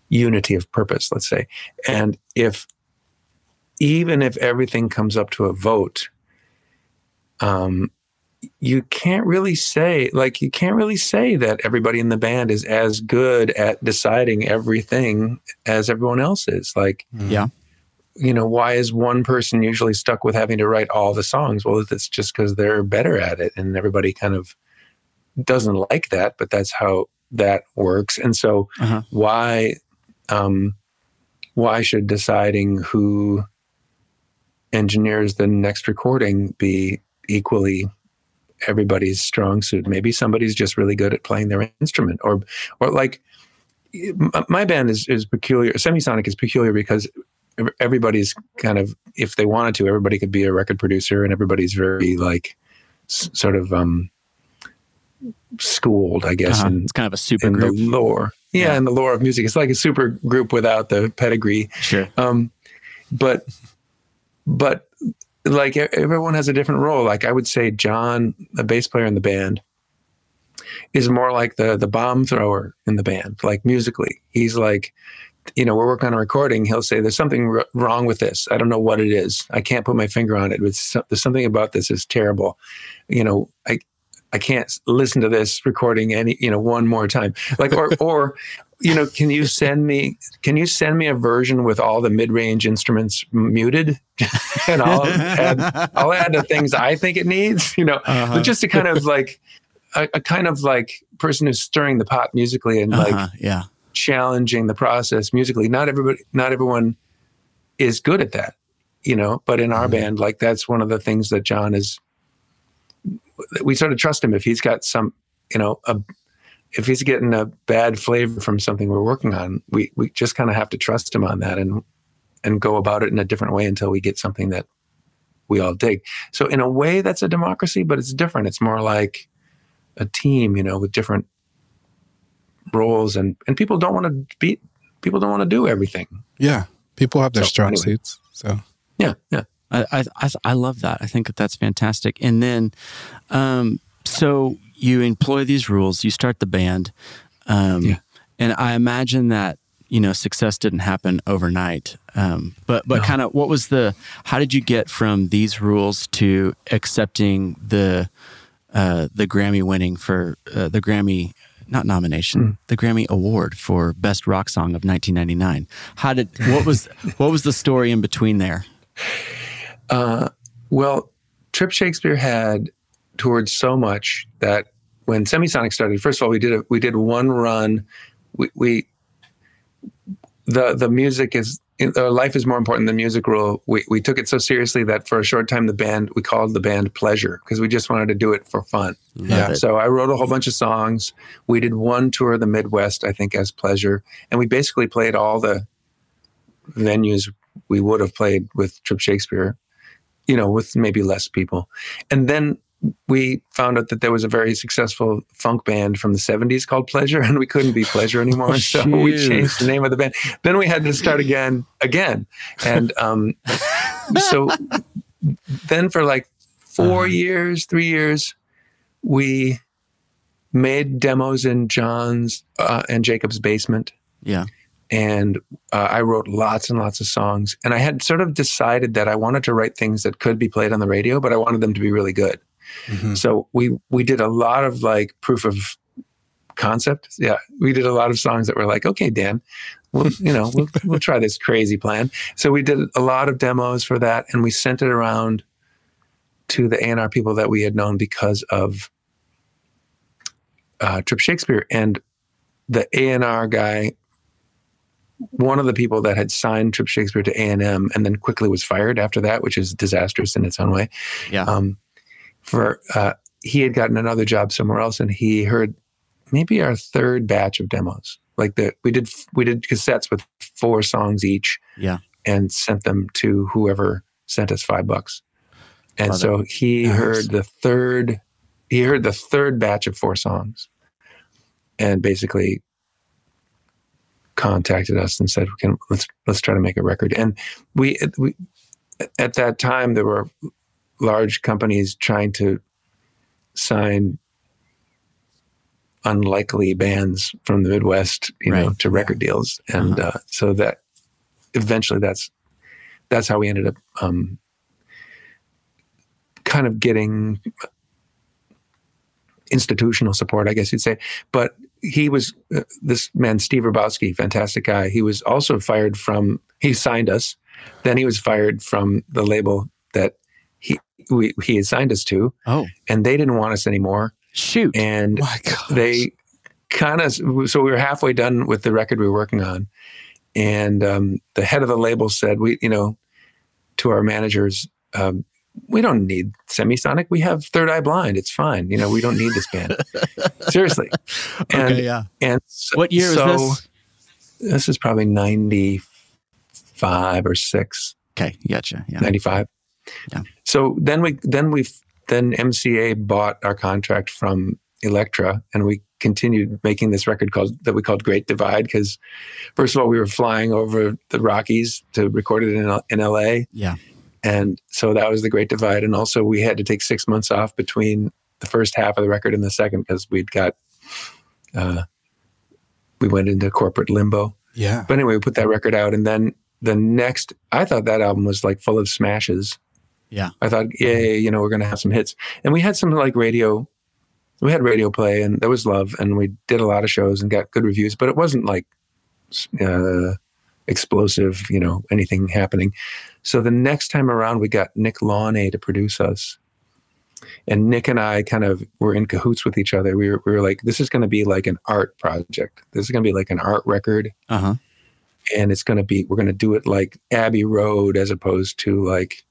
unity of purpose. Let's say, and if even if everything comes up to a vote, um, you can't really say like you can't really say that everybody in the band is as good at deciding everything as everyone else is like Yeah. you know why is one person usually stuck with having to write all the songs well it's just because they're better at it and everybody kind of doesn't like that but that's how that works and so Uh-huh. why um why should deciding who engineers the next recording be equally everybody's strong suit maybe somebody's just really good at playing their instrument or or like my band is is peculiar semisonic is peculiar because everybody's kind of if they wanted to everybody could be a record producer and everybody's very like s- sort of um schooled i guess Uh-huh. in, It's kind of a super in the group. lore yeah, Yeah. in the lore of music it's like a super group without the pedigree Sure. um, but but like everyone has a different role. Like I would say, John, the bass player in the band, is more like the the bomb thrower in the band. Like musically, he's like, you know, we're working on a recording. He'll say, "There's something r- wrong with this. I don't know what it is. I can't put my finger on it. There's something about this is terrible. You know, I." I can't listen to this recording any, you know, one more time. Like, or, (laughs) or, you know, can you send me, can you send me a version with all the mid-range instruments muted, (laughs) and I'll add, I'll add the things I think it needs, you know, Uh-huh. but just to kind of like a, a kind of like person who's stirring the pot musically and like Uh-huh. Yeah. challenging the process musically. Not everybody, not everyone is good at that, you know. But in our Mhm. band, like that's one of the things that John is. We sort of trust him if he's got some, you know, a, if he's getting a bad flavor from something we're working on. We we just kind of have to trust him on that and and go about it in a different way until we get something that we all dig. So in a way, that's a democracy, but it's different. It's more like a team, you know, with different roles and and people don't want to be people don't want to do everything Yeah. People have their So, strong anyway. suits. So yeah yeah I, I, I, I love that. I think that that's fantastic. And then, um, so you employ these rules, you start the band. Um, Yeah. And I imagine that, you know, success didn't happen overnight. Um, but, but No. kind of what was the, how did you get from these rules to accepting the, uh, the Grammy winning for uh, the Grammy, not nomination, Hmm. the Grammy award for best rock song of 1999? How did, what was, what was the story in between there? (laughs) uh, well trip shakespeare had toured so much that when semisonic started first of all we did a, we did one run we, we the the music is uh, life is more important than music rule we, we took it so seriously that for a short time the band we called the band pleasure because we just wanted to do it for fun Love Yeah. it. So I wrote a whole bunch of songs. We did one tour of the Midwest, I think, as pleasure, and we basically played all the venues we would have played with Trip Shakespeare, you know, with maybe less people. And then we found out that there was a very successful funk band from the 70s called Pleasure, and we couldn't be Pleasure anymore. Oh, (laughs) so we changed the name of the band. Then we had to start again, again. And um, (laughs) so then for like 4 Uh-huh. years, three years, we made demos in John's uh, and Jacob's basement. Yeah. And uh, I wrote lots and lots of songs. And I had sort of decided that I wanted to write things that could be played on the radio, but I wanted them to be really good. Mhm. So we we did a lot of like proof of concept. Yeah, we did a lot of songs that were like, okay, Dan, we'll you know we'll (laughs) we'll try this crazy plan. So we did a lot of demos for that, and we sent it around to the A&R people that we had known because of uh, Trip Shakespeare and the A&R guy. One of the people that had signed Trip Shakespeare to A&M and then quickly was fired after that, which is disastrous in its own way Yeah. um, for uh, he had gotten another job somewhere else, and he heard maybe our third batch of demos. Like the we did we did cassettes with four songs each, Yeah. and sent them to whoever sent us five bucks. And Love so he Nice. heard the third he heard the third batch of four songs, and basically contacted us and said, "Can let's let's try to make a record." And we we at that time there were large companies trying to sign unlikely bands from the Midwest, you know, to record deals, and uh, so that eventually that's that's how we ended up um, kind of getting institutional support, I guess you'd say. But he was uh, this man, Steve Rabowski, fantastic guy. He was also fired from. He signed us. Then he was fired from the label that we, he assigned us to. Oh, and they didn't want us anymore. Shoot! And My they kind of so we were halfway done with the record we were working on, and um, the head of the label said, "We, you know, to our managers." Um, we don't need semisonic. We have Third Eye Blind. It's fine. You know, we don't need this band. (laughs) Seriously. And okay, yeah. and so, What year so is this? This is probably 95 or 6, Okay, gotcha. Yeah. 95. Yeah. So then we then we then MCA bought our contract from Elektra and we continued making this record called that we called Great Divide because first of all we were flying over the Rockies to record it in in LA Yeah. and so that was the Great Divide and also we had to take 6 months off between the first half of the record and the second because we'd got uh we went into corporate limbo Yeah. but anyway, we put that record out, and then the next, I thought that album was like full of smashes. Yeah. I thought, yay, you know, we're gonna have some hits, and we had some like radio, we had radio play, and there was love, and we did a lot of shows and got good reviews, but it wasn't like uh, explosive, you know, anything happening. So the next time around, we got Nick Launay to produce us. And Nick and I kind of were in cahoots with each other. We were, we were like, this is going to be like an art project. This is going to be like an art record Uh huh. and it's going to be we're going to do it like Abbey Road as opposed to like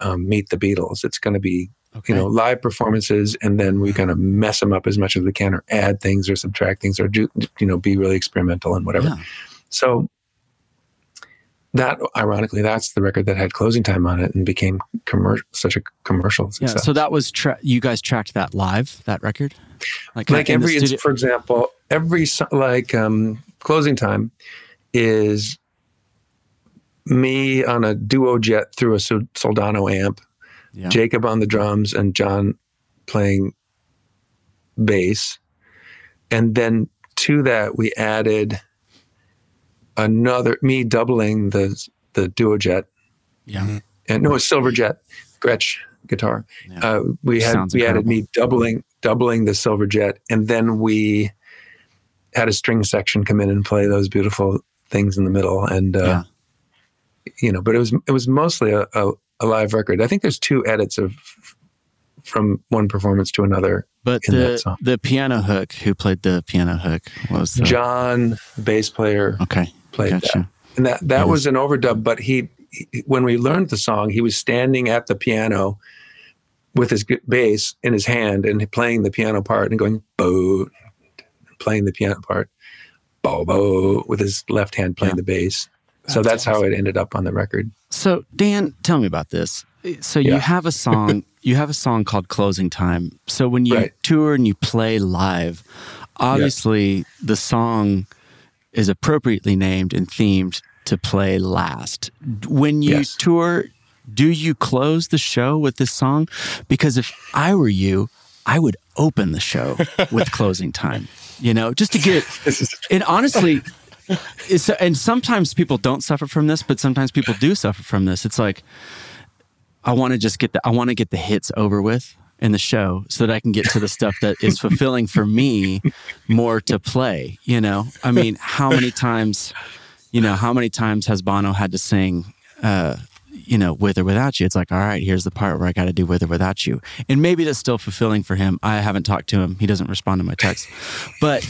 um, Meet the Beatles. It's going to be Okay. you know live performances, and then we're going to mess them up as much as we can, or add things, or subtract things, or do you know be really experimental and whatever. Yeah. So that ironically, that's the record that had closing time on it and became commercial, such a commercial success. Yeah. So that was tra- you guys tracked that live that record, like like every for example every like um closing time is me on a duo jet through a soldano amp yeah. jacob on the drums and john playing bass and then to that we added another me doubling the the duo jet yeah. and no, it's silver jet, Gretsch guitar. Yeah. Uh, we had Sounds we added me doubling doubling the silver jet, and then we had a string section come in and play those beautiful things in the middle, and uh, Yeah. You know, but it was it was mostly a, a, a live record. I think there's two edits of from one performance to another. But in that the song. the piano hook, who played the piano hook, was the John, bass player, okay. played that. And that that That was an overdub, but he, he- when we learned the song, he was standing at the piano with his bass in his hand and playing the piano part and going bo, playing the piano part, bo bo with his left hand playing Yeah. the bass. So That's that's how it ended up on the record. So Dan, tell me about this. So you have a song, (laughs) you have a song called "Closing Time." So when you Right. tour and you play live, obviously the song is appropriately named and themed to play last. When you Yes. tour, do you close the show with this song? Because if I were you, I would open the show (laughs) with "Closing Time." You know, just to get and honestly (laughs) and sometimes people don't suffer from this but sometimes people do suffer from this. It's like i want to just get the i want to get the hits over with in the show so that i can get to the stuff that is fulfilling for me more to play you know? I mean how many times you know how many times has bono had to sing uh you know, with or without you. It's like, all right, here's the part where I got to do with or without you. And maybe that's still fulfilling for him. I haven't talked to him. He doesn't respond to my texts. But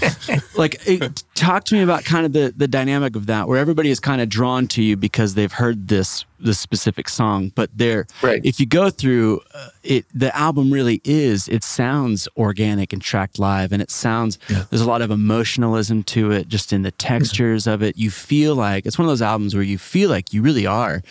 (laughs) like, it, talk to me about kind of the, the dynamic of that, where everybody is kind of drawn to you because they've heard this this specific song. But there, Right. if you go through uh, it, the album really is. It sounds organic and tracked live, and it sounds. Yeah. There's a lot of emotionalism to it, just in the textures of it. You feel like it's one of those albums where you feel like you really are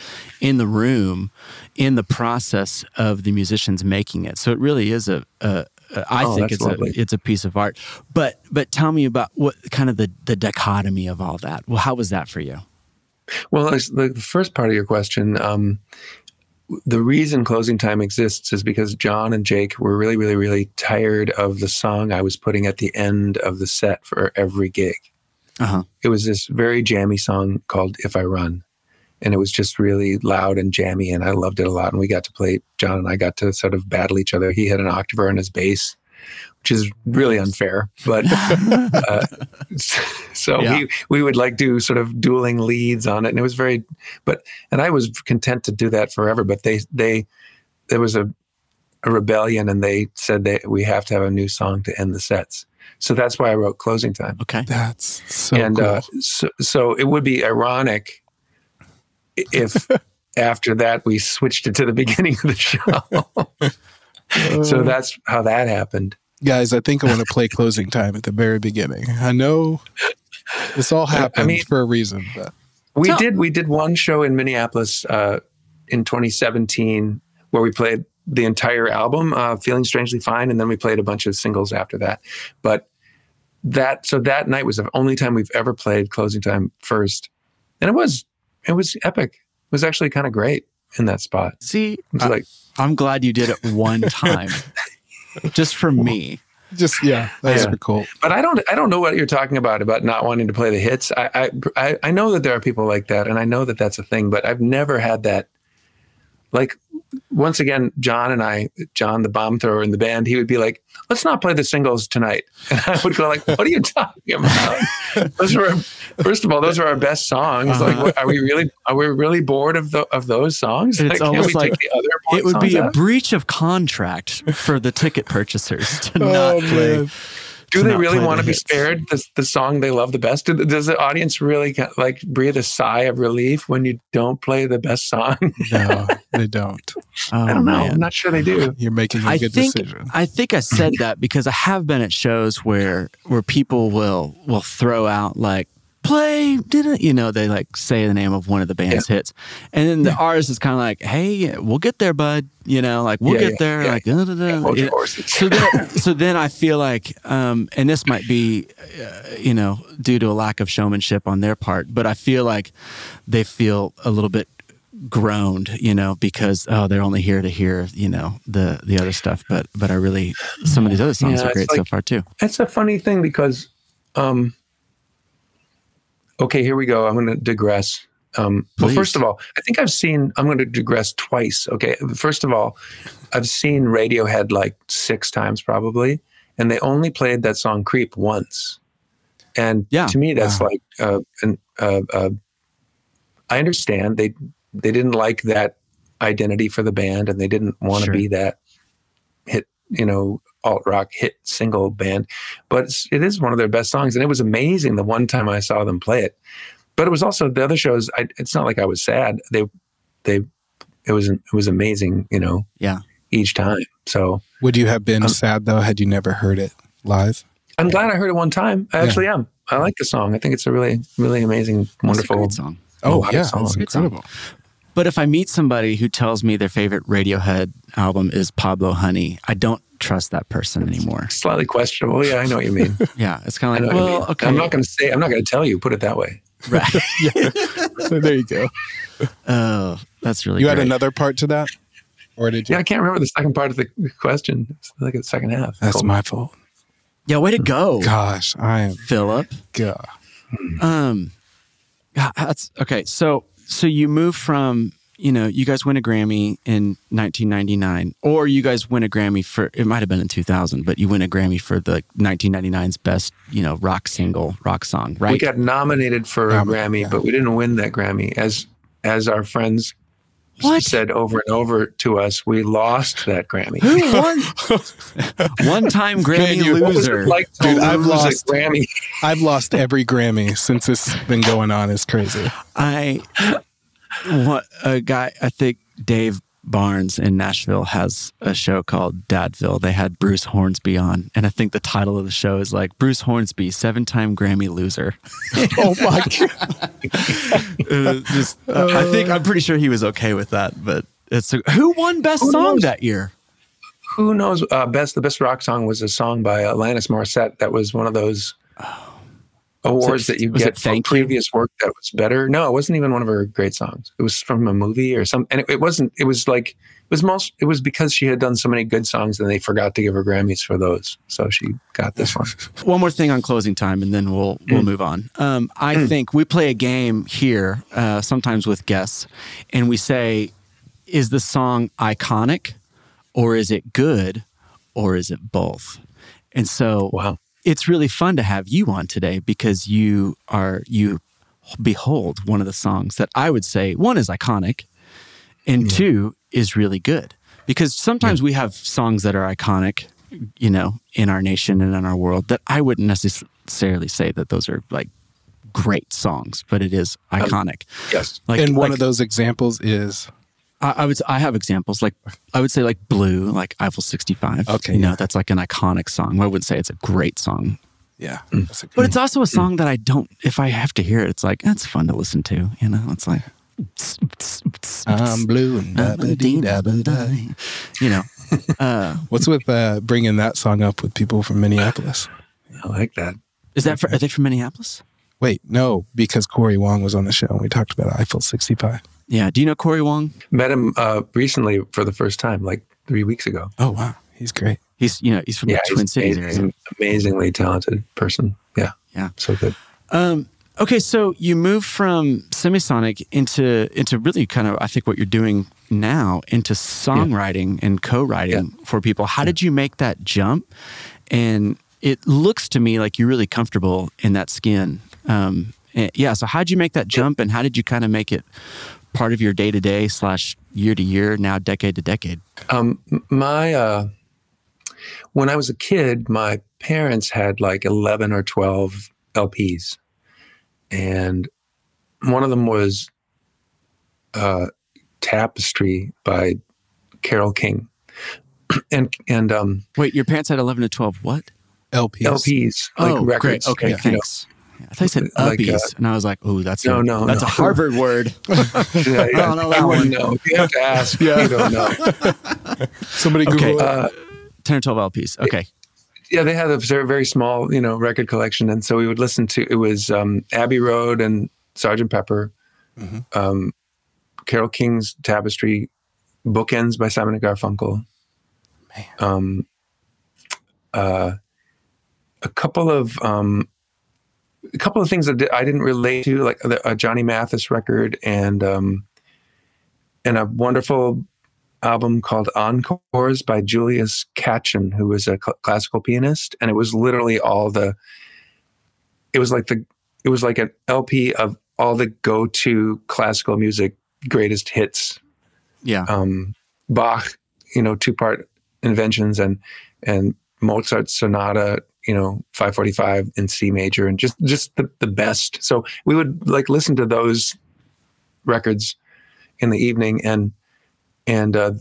in the room, in the process of the musicians making it. So it really is a. a a- I Oh, think it's lovely. a it's a piece of art. But but tell me about what kind of the the dichotomy of all that. Well, how was that for you? Well, the first part of your question, um, the reason closing time exists is because John and Jake were really, really, really tired of the song I was putting at the end of the set for every gig. Uh huh. It was this very jammy song called If I Run. And it was just really loud and jammy, and I loved it a lot. And we got to play, John and I got to sort of battle each other. He had an octaver on his bass, which is really unfair. But (laughs) uh, so Yeah. we we would like do sort of dueling leads on it, and it was very. But and I was content to do that forever. But they they there was a a rebellion, and they said that we have to have a new song to end the sets. So that's why I wrote closing time Okay. That's so and cool. uh, so, so it would be ironic if (laughs) after that we switched it to the beginning of the show. (laughs) so that's how that happened. Guys, I think I want to play closing time at the very beginning. I know this all happened mean- for a reason, but We Tell- did we did one show in Minneapolis uh, in 2017 where we played the entire album, uh, "Feeling Strangely Fine," and then we played a bunch of singles after that. But that so that night was the only time we've ever played closing time first, and it was it was epic. It was actually kind of great in that spot. See, It was I, like I'm glad you did it one (laughs) time, just for me. just yeah, that's Yeah. cool. But I don't I don't know what you're talking about about not wanting to play the hits. I, I I I know that there are people like that, and I know that that's a thing. But I've never had that. Like once again, John and I, John the bomb thrower in the band, he would be like, "Let's not play the singles tonight," (laughs) and I would go like, "What are you talking about? (laughs) those are first of all, those are our best songs. Uh-huh. Like, what, are we really are we really bored of the of those songs? It's Like, can't almost like the other It would be songs a breach of contract for the ticket purchasers to (laughs) Oh, not play. man. Do they really want to be hits. spared the, the song they love the best? Do- Does the audience really get, like breathe a sigh of relief when you don't play the best song? (laughs) No, they don't. Oh, (laughs) I don't oh, know. man. I'm not sure they do. You're making a I good think decision. I think I said that because I have been at shows where where people will will throw out like play didn't you know they like say the name of one of the band's hits. And then the artist is kind of like hey we'll get there bud. You know like we'll Yeah, get yeah, there yeah. like da, da, da. Hold your so then so then I feel like um and this might be uh, you know due to a lack of showmanship on their part but I feel like they feel a little bit groaned you know because oh they're only here to hear you know the the other stuff but but i really some of these other songs Yeah, are great so far too. It's a funny thing because, um, okay, here we go. I'm going to digress. Um, well, first of all, I think I've seen, I'm going to digress twice. Okay. First of all, I've seen Radiohead like six times probably, and they only played that song Creep once. And Yeah. to me, that's Wow. like, uh, an, uh, uh, I understand they, they didn't like that identity for the band and they didn't want to Sure. be that hit, you know, alt rock hit single band, but it's, it is one of their best songs. And it was amazing the one time I saw them play it. But it was also the other shows. I, it's not like I was sad. They, they, it was it was amazing. You know, yeah each time. So Would you have been Um, sad though had you never heard it live? I'm glad I heard it one time. I Yeah. actually am. I like the song. I think it's a really, really amazing, That's a wonderful. great song Oh lot yeah, songs. that's incredible. But if i meet somebody who tells me their favorite radiohead album is pablo honey i don't trust that person anymore Slightly questionable. Yeah, I know what you mean. (laughs) yeah it's kind of like you well mean. okay I'm not going to say. I'm not going to tell you. Put it that way. right (laughs) So there you go. (laughs) oh that's really You great. had another part to that, or did you? Yeah, I can't remember the second part of the question. It's like the second half. That's Cool. my fault. yeah way to go Gosh, I am. philip God. Um, God, that's okay. So, so you move from, you know, you guys win a Grammy in 1999, or you guys win a Grammy for, it might have been in 2000, but you win a Grammy for the 1999's best, you know, rock single, rock song, right? We got nominated for a Grammy, yeah. but we didn't win that Grammy. As as our friends What? said over and over to us, we lost that Grammy. Who (laughs) won? One time Grammy you- loser. (laughs) like to Dude, I've lost- Grammy? I've lost every Grammy since this has been going on. It's crazy. I, what a guy, I think Dave Barnes in Nashville has a show called Dadville. They had Bruce Hornsby on, and I think the title of the show is like Bruce Hornsby, seven time Grammy loser. (laughs) oh my god. (laughs) Uh, just, uh, I think, I'm pretty sure he was okay with that, but it's who won Best Who Song knows? that year? Who knows? Uh, best the best rock song was a song by Alanis Morissette. That was one of those awards that you get it for Thank You? previous work that was better. No, it wasn't even one of her great songs. It was from a movie or something, and it, it wasn't. It was like it was most. It was because she had done so many good songs, and they forgot to give her Grammys for those, so she got this one. One more thing on closing time, and then we'll we'll move on. Um, I think we play a game here, uh, sometimes with guests, and we say, "Is the song iconic, or is it good, or is it both?" And so Wow. It's really fun to have you on today because you are you behold one of the songs that I would say one is iconic and two is really good. Because sometimes we have songs that are iconic, you know, in our nation and in our world that I wouldn't necessarily say that those are like great songs, but it is iconic. Yes. Like and one like- of those examples is I, I would. I have examples like I would say like Blue, like Eiffel 65. Okay, you know that's like an iconic song. I wouldn't say it's a great song, yeah. Mm. good but it's also a song that I don't. If I have to hear it, it's like it's fun to listen to. You know, it's like I'm blue and da-ba-dee-da-ba-da. you know. Uh, (laughs) What's with uh, bringing that song up with people from Minneapolis? I like that. is that for, are they from Minneapolis? Wait, no, because Corey Wong was on the show and we talked about Eiffel 65. Yeah. Do you know Corey Wong? Met him uh, recently for the first time, like three weeks ago. Oh, wow. He's great. He's you know he's from Yeah, the Twin he's, Cities he's area. an amazingly talented person. Yeah. Yeah. So good. Um, okay, so you move from semisonic into into really kind of I think what you're doing now into songwriting and co-writing for people. How did you make that jump? And it looks to me like you're really comfortable in that skin. Um, yeah. So how did you make that jump, and how did you kind of make it part of your day to day slash year to year, now decade to decade? Um, my uh, when I was a kid, my parents had like eleven or twelve LPs, and one of them was uh, "Tapestry" by Carole King, (clears throat) and and um, Wait, your parents had 11 to 12. What? LPs. LPs like oh, records. great. Okay, you know. thanks. Yeah, I thought you said Like, uppies, uh, and I was like, "Oh, that's No, a, no, that's no. a Harvard word." (laughs) Yeah, yeah. I don't know that You one. wouldn't know. You have to ask. (laughs) yeah. You don't know. (laughs) Somebody Okay. Google it. Uh, 10 or 12 LPs. Okay. yeah, they had a very, very small, you know, record collection, and so we would listen to. It was um, Abbey Road and Sergeant Pepper, um, Carole King's Tapestry, Bookends by Simon and Garfunkel. Um, uh, a couple of um, a couple of things that I didn't relate to, like the, a Johnny Mathis record and um, and a wonderful album called Encores by Julius Katchen, who was a cl- classical pianist, and it was literally all the. It was like the. It was like an LP of all the go-to classical music greatest hits Yeah. um, Bach, you know, two part inventions and and Mozart sonata, you know, 545 in C major and just just the, the best. So we would like listen to those records in the evening and and uh,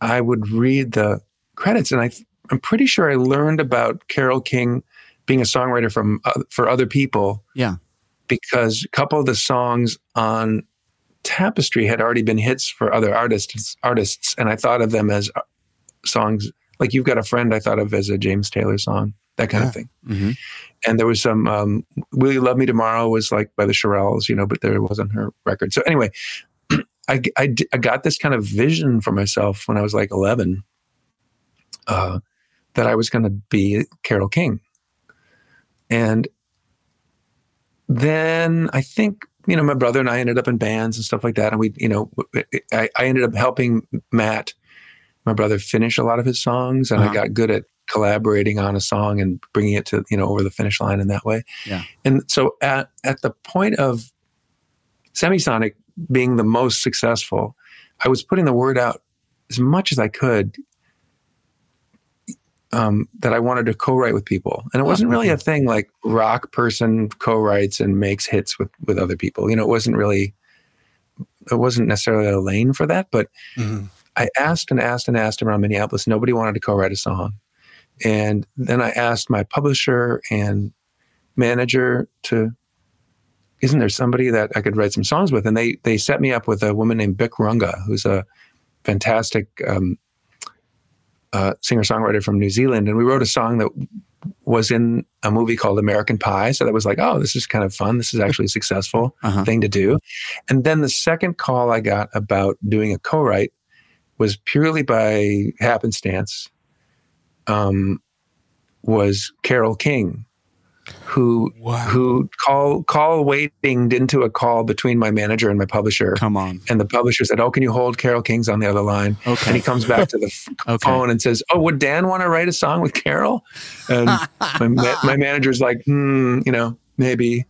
I would read the credits and I I'm pretty sure I learned about Carole King being a songwriter from uh, for other people Yeah. because a couple of the songs on Tapestry had already been hits for other artists artists and I thought of them as uh, songs like you've got a friend I thought of as a James Taylor song that kind Yeah. of thing hmm and there was some um, "Will You Love Me Tomorrow" was like by the Shirelles, you know, but there wasn't her record. So anyway, (clears throat) I I got this kind of vision for myself when I was like eleven uh, that I was going to be Carole King, and then I think you know my brother and I ended up in bands and stuff like that, and we you know I, I ended up helping Matt, my brother, finish a lot of his songs, and Uh-huh. I got good at collaborating on a song and bringing it to you know over the finish line in that way. Yeah. And so at at the point of Semisonic being the most successful, I was putting the word out as much as I could um, that I wanted to co-write with people, and it wasn't really a thing like rock person co-writes and makes hits with with other people. You know, it wasn't really. It wasn't necessarily a lane for that, but Mhm. I asked and asked and asked around Minneapolis. Nobody wanted to co-write a song. And then I asked my publisher and manager to, isn't there somebody that I could write some songs with? And they they set me up with a woman named Bic Runga, who's a fantastic um, uh, singer songwriter from New Zealand. And we wrote a song that was in a movie called American Pie. So that was like, oh, this is kind of fun. This is actually a successful (laughs) Uh-huh. thing to do. And then the second call I got about doing a co-write was purely by happenstance. Um, was Carole King, who Wow. who call call waiting into a call between my manager and my publisher. Come on. And the publisher said, "Oh, can you hold Carole King's on the other line?" Okay. And he comes back to the (laughs) Okay. phone and says, "Oh, would Dan want to write a song with Carol?" And my, ma- (laughs) my manager's like, "Hmm, you know, maybe."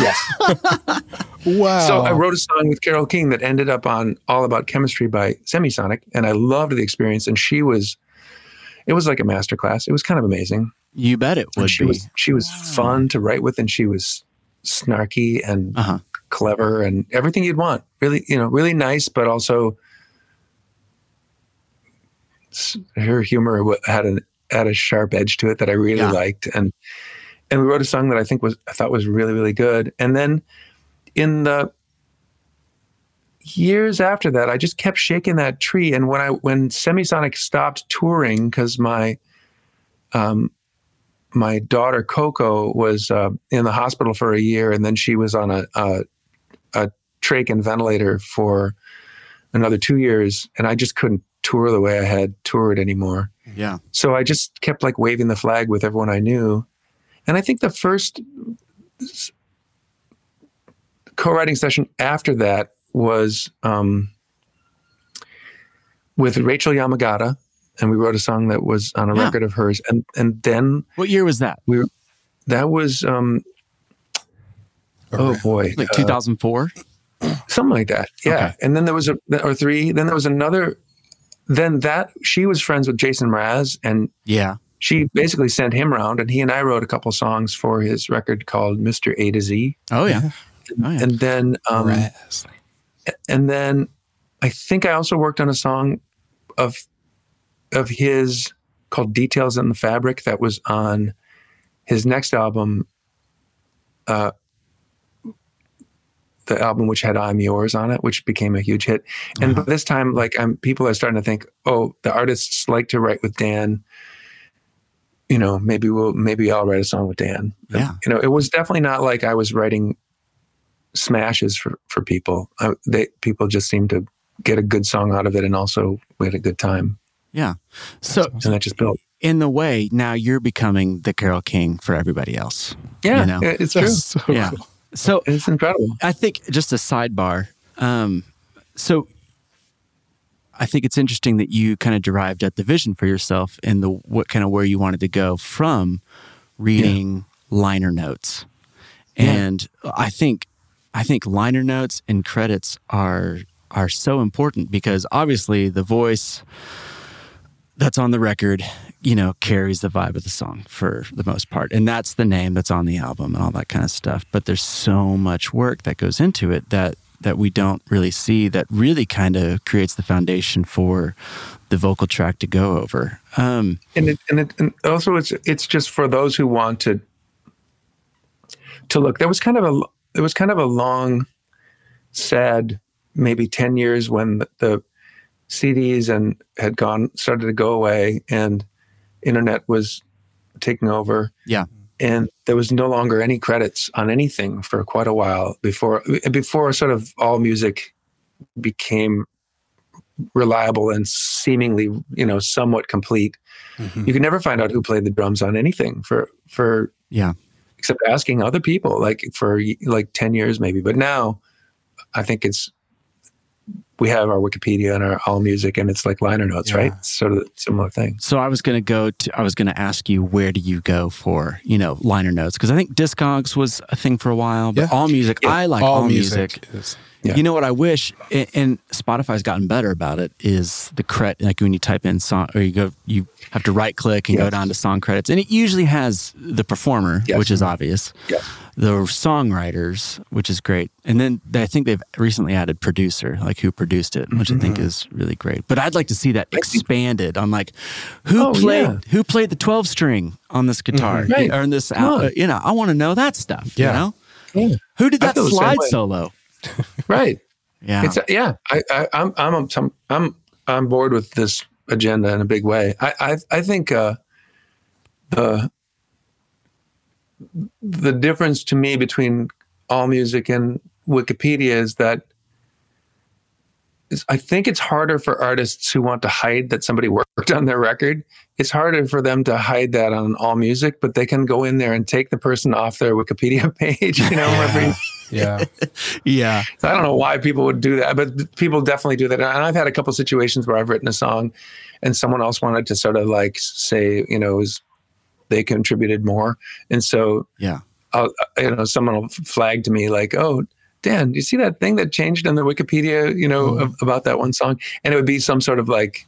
Yes. (laughs) Wow. So I wrote a song with Carole King that ended up on All About Chemistry by Semisonic, and I loved the experience. And she was, it was like a masterclass. It was kind of amazing. You bet it And would she be. was she was fun to write with, and she was snarky and Uh huh. clever and everything you'd want. Really, you know, really nice, but also her humor had an had a sharp edge to it that I really Yeah. liked, and and we wrote a song that I think was I thought was really really good. And then in the years after that, I just kept shaking that tree. And when I when Semisonic stopped touring because my um, my daughter Coco was uh, in the hospital for a year, and then she was on a, a a trach and ventilator for another two years, and I just couldn't tour the way I had toured anymore. Yeah. So I just kept like waving the flag with everyone I knew, and I think the first co-writing session after that was um, with Rachel Yamagata, and we wrote a song that was on a Yeah. record of hers, and and then What year was that? We that was um, oh boy, Like uh, 2004? something like that. Yeah. Okay. And then there was a or three. Then there was another. Then that she was friends with Jason Mraz, and Yeah. she basically sent him around, and he and I wrote a couple songs for his record called Mister A to Z. Oh, yeah. Oh, yeah. And then um, Raz. And then I think I also worked on a song of of his called Details in the Fabric that was on his next album, uh, the album which had I'm Yours on it, which became a huge hit. And Uh-huh. this time, like I'm people are starting to think, oh, the artists like to write with Dan. You know, maybe we'll maybe I'll write a song with Dan. Yeah. You know, it was definitely not like I was writing smashes for for people. I, they people just seem to get a good song out of it, and also we had a good time, Yeah. So, and that just built. in the way, now you're becoming the Carole King for everybody else. Yeah, You know? it's true. So Yeah. cool. So, It's incredible. I think just a sidebar. Um, so I think it's interesting that you kind of derived at the vision for yourself and the what kind of where you wanted to go from reading liner notes. And I think I think liner notes and credits are are so important because obviously the voice that's on the record, you know, carries the vibe of the song for the most part. And that's the name that's on the album and all that kind of stuff. But there's so much work that goes into it that that we don't really see that really kind of creates the foundation for the vocal track to go over. Um, and it, and, it, and also it's it's just for those who want to to look. There was kind of a it was kind of a long, sad, maybe ten years when the, the CDs and had gone started to go away and internet was taking over. Yeah. And there was no longer any credits on anything for quite a while before before sort of AllMusic became reliable and seemingly, you know, somewhat complete. Mm-hmm. You could never find out who played the drums on anything for for Yeah. Except asking other people like for like 10 years maybe. But now I think it's we have our Wikipedia and our AllMusic and it's like liner notes, Yeah. right? It's sort of similar thing. So I was going to go to, I was going to ask you, where do you go for, you know, liner notes? Because I think Discogs was a thing for a while, but Yeah. AllMusic, Yeah. I like all, music. is Yeah. You know what I wish, and Spotify's gotten better about it, is the credit, like when you type in song, or you go, you have to right click and go down to song credits. And it usually has the performer, Yes. which is obvious, Yes. the songwriters, which is great. And then I think they've recently added producer, like who produced it, which I think is really great. But I'd like to see that expanded on like who Oh, played yeah. who played the 12 string on this guitar Right. or in this, on. you know, I want to know that stuff, Yeah. you know? Yeah. Who did that slide solo? Right. Yeah. It's yeah. I, I I'm I'm I'm I'm on board with this agenda in a big way. I I, I think uh, the the difference to me between AllMusic and Wikipedia is that I think it's harder for artists who want to hide that somebody (laughs) worked on their record. It's harder for them to hide that on AllMusic, but they can go in there and take the person off their Wikipedia (laughs) page, you know, every (laughs) Yeah. Yeah. So I don't know why people would do that, but people definitely do that. And I've had a couple situations where I've written a song and someone else wanted to sort of like say, you know, was they contributed more. And so, Yeah. I'll, you know, someone will flag to me like, oh, Dan, do you see that thing that changed on the Wikipedia, you know, Mhm. ab- about that one song? And it would be some sort of like,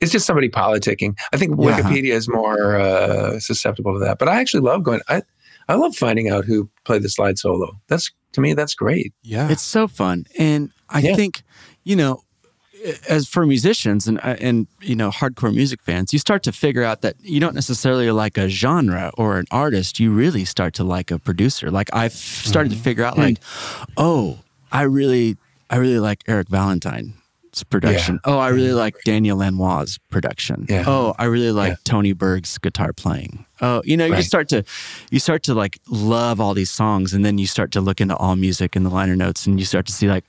it's just somebody politicking. I think Yeah. Wikipedia is more uh, susceptible to that. But I actually love going, I, I love finding out who played the slide solo. That's, to me, that's great. Yeah. It's so fun, and I Yeah. think you know, as for musicians and uh, and you know hardcore music fans, you start to figure out that you don't necessarily like a genre or an artist. You really start to like a producer. Like I've started to figure out, like, oh, I really, I really like Eric Valentine's production. Oh, I really like Daniel Lanois' production. Yeah. Oh, I really like Yeah. Tony Berg's guitar playing. Oh, you know, you Right. just start to, you start to like love all these songs, and then you start to look into AllMusic and the liner notes, and you start to see like,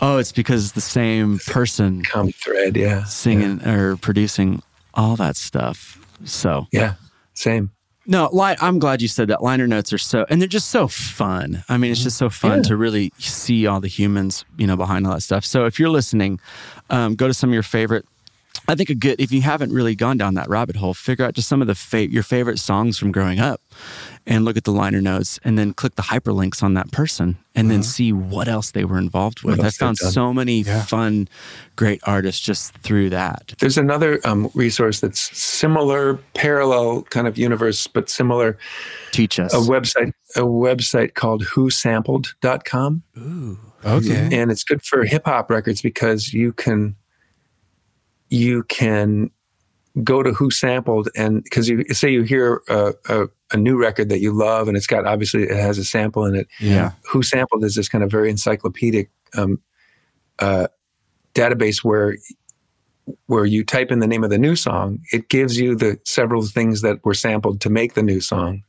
oh, it's because it's the same person Common thread, yeah. singing or producing all that stuff. So Yeah, same. No, li- I'm glad you said that. Liner notes are so, and they're just so fun. I mean, it's just so fun Yeah. to really see all the humans, you know, behind all that stuff. So if you're listening, um, go to some of your favorite. I think a good if you haven't really gone down that rabbit hole, figure out just some of the fa- your favorite songs from growing up, and look at the liner notes, and then click the hyperlinks on that person, and then see what else they were involved with. I found so many Yeah. fun, great artists just through that. There's another um, resource that's similar, parallel kind of universe, but similar. Teach us. A website, a website called WhoSampled.com, Ooh. okay. and it's good for hip hop records because you can, you can go to WhoSampled, and because you say you hear a, a, a new record that you love, and it's got obviously it has a sample in it. Yeah. WhoSampled is this kind of very encyclopedic um, uh, database where where you type in the name of the new song, it gives you the several things that were sampled to make the new song.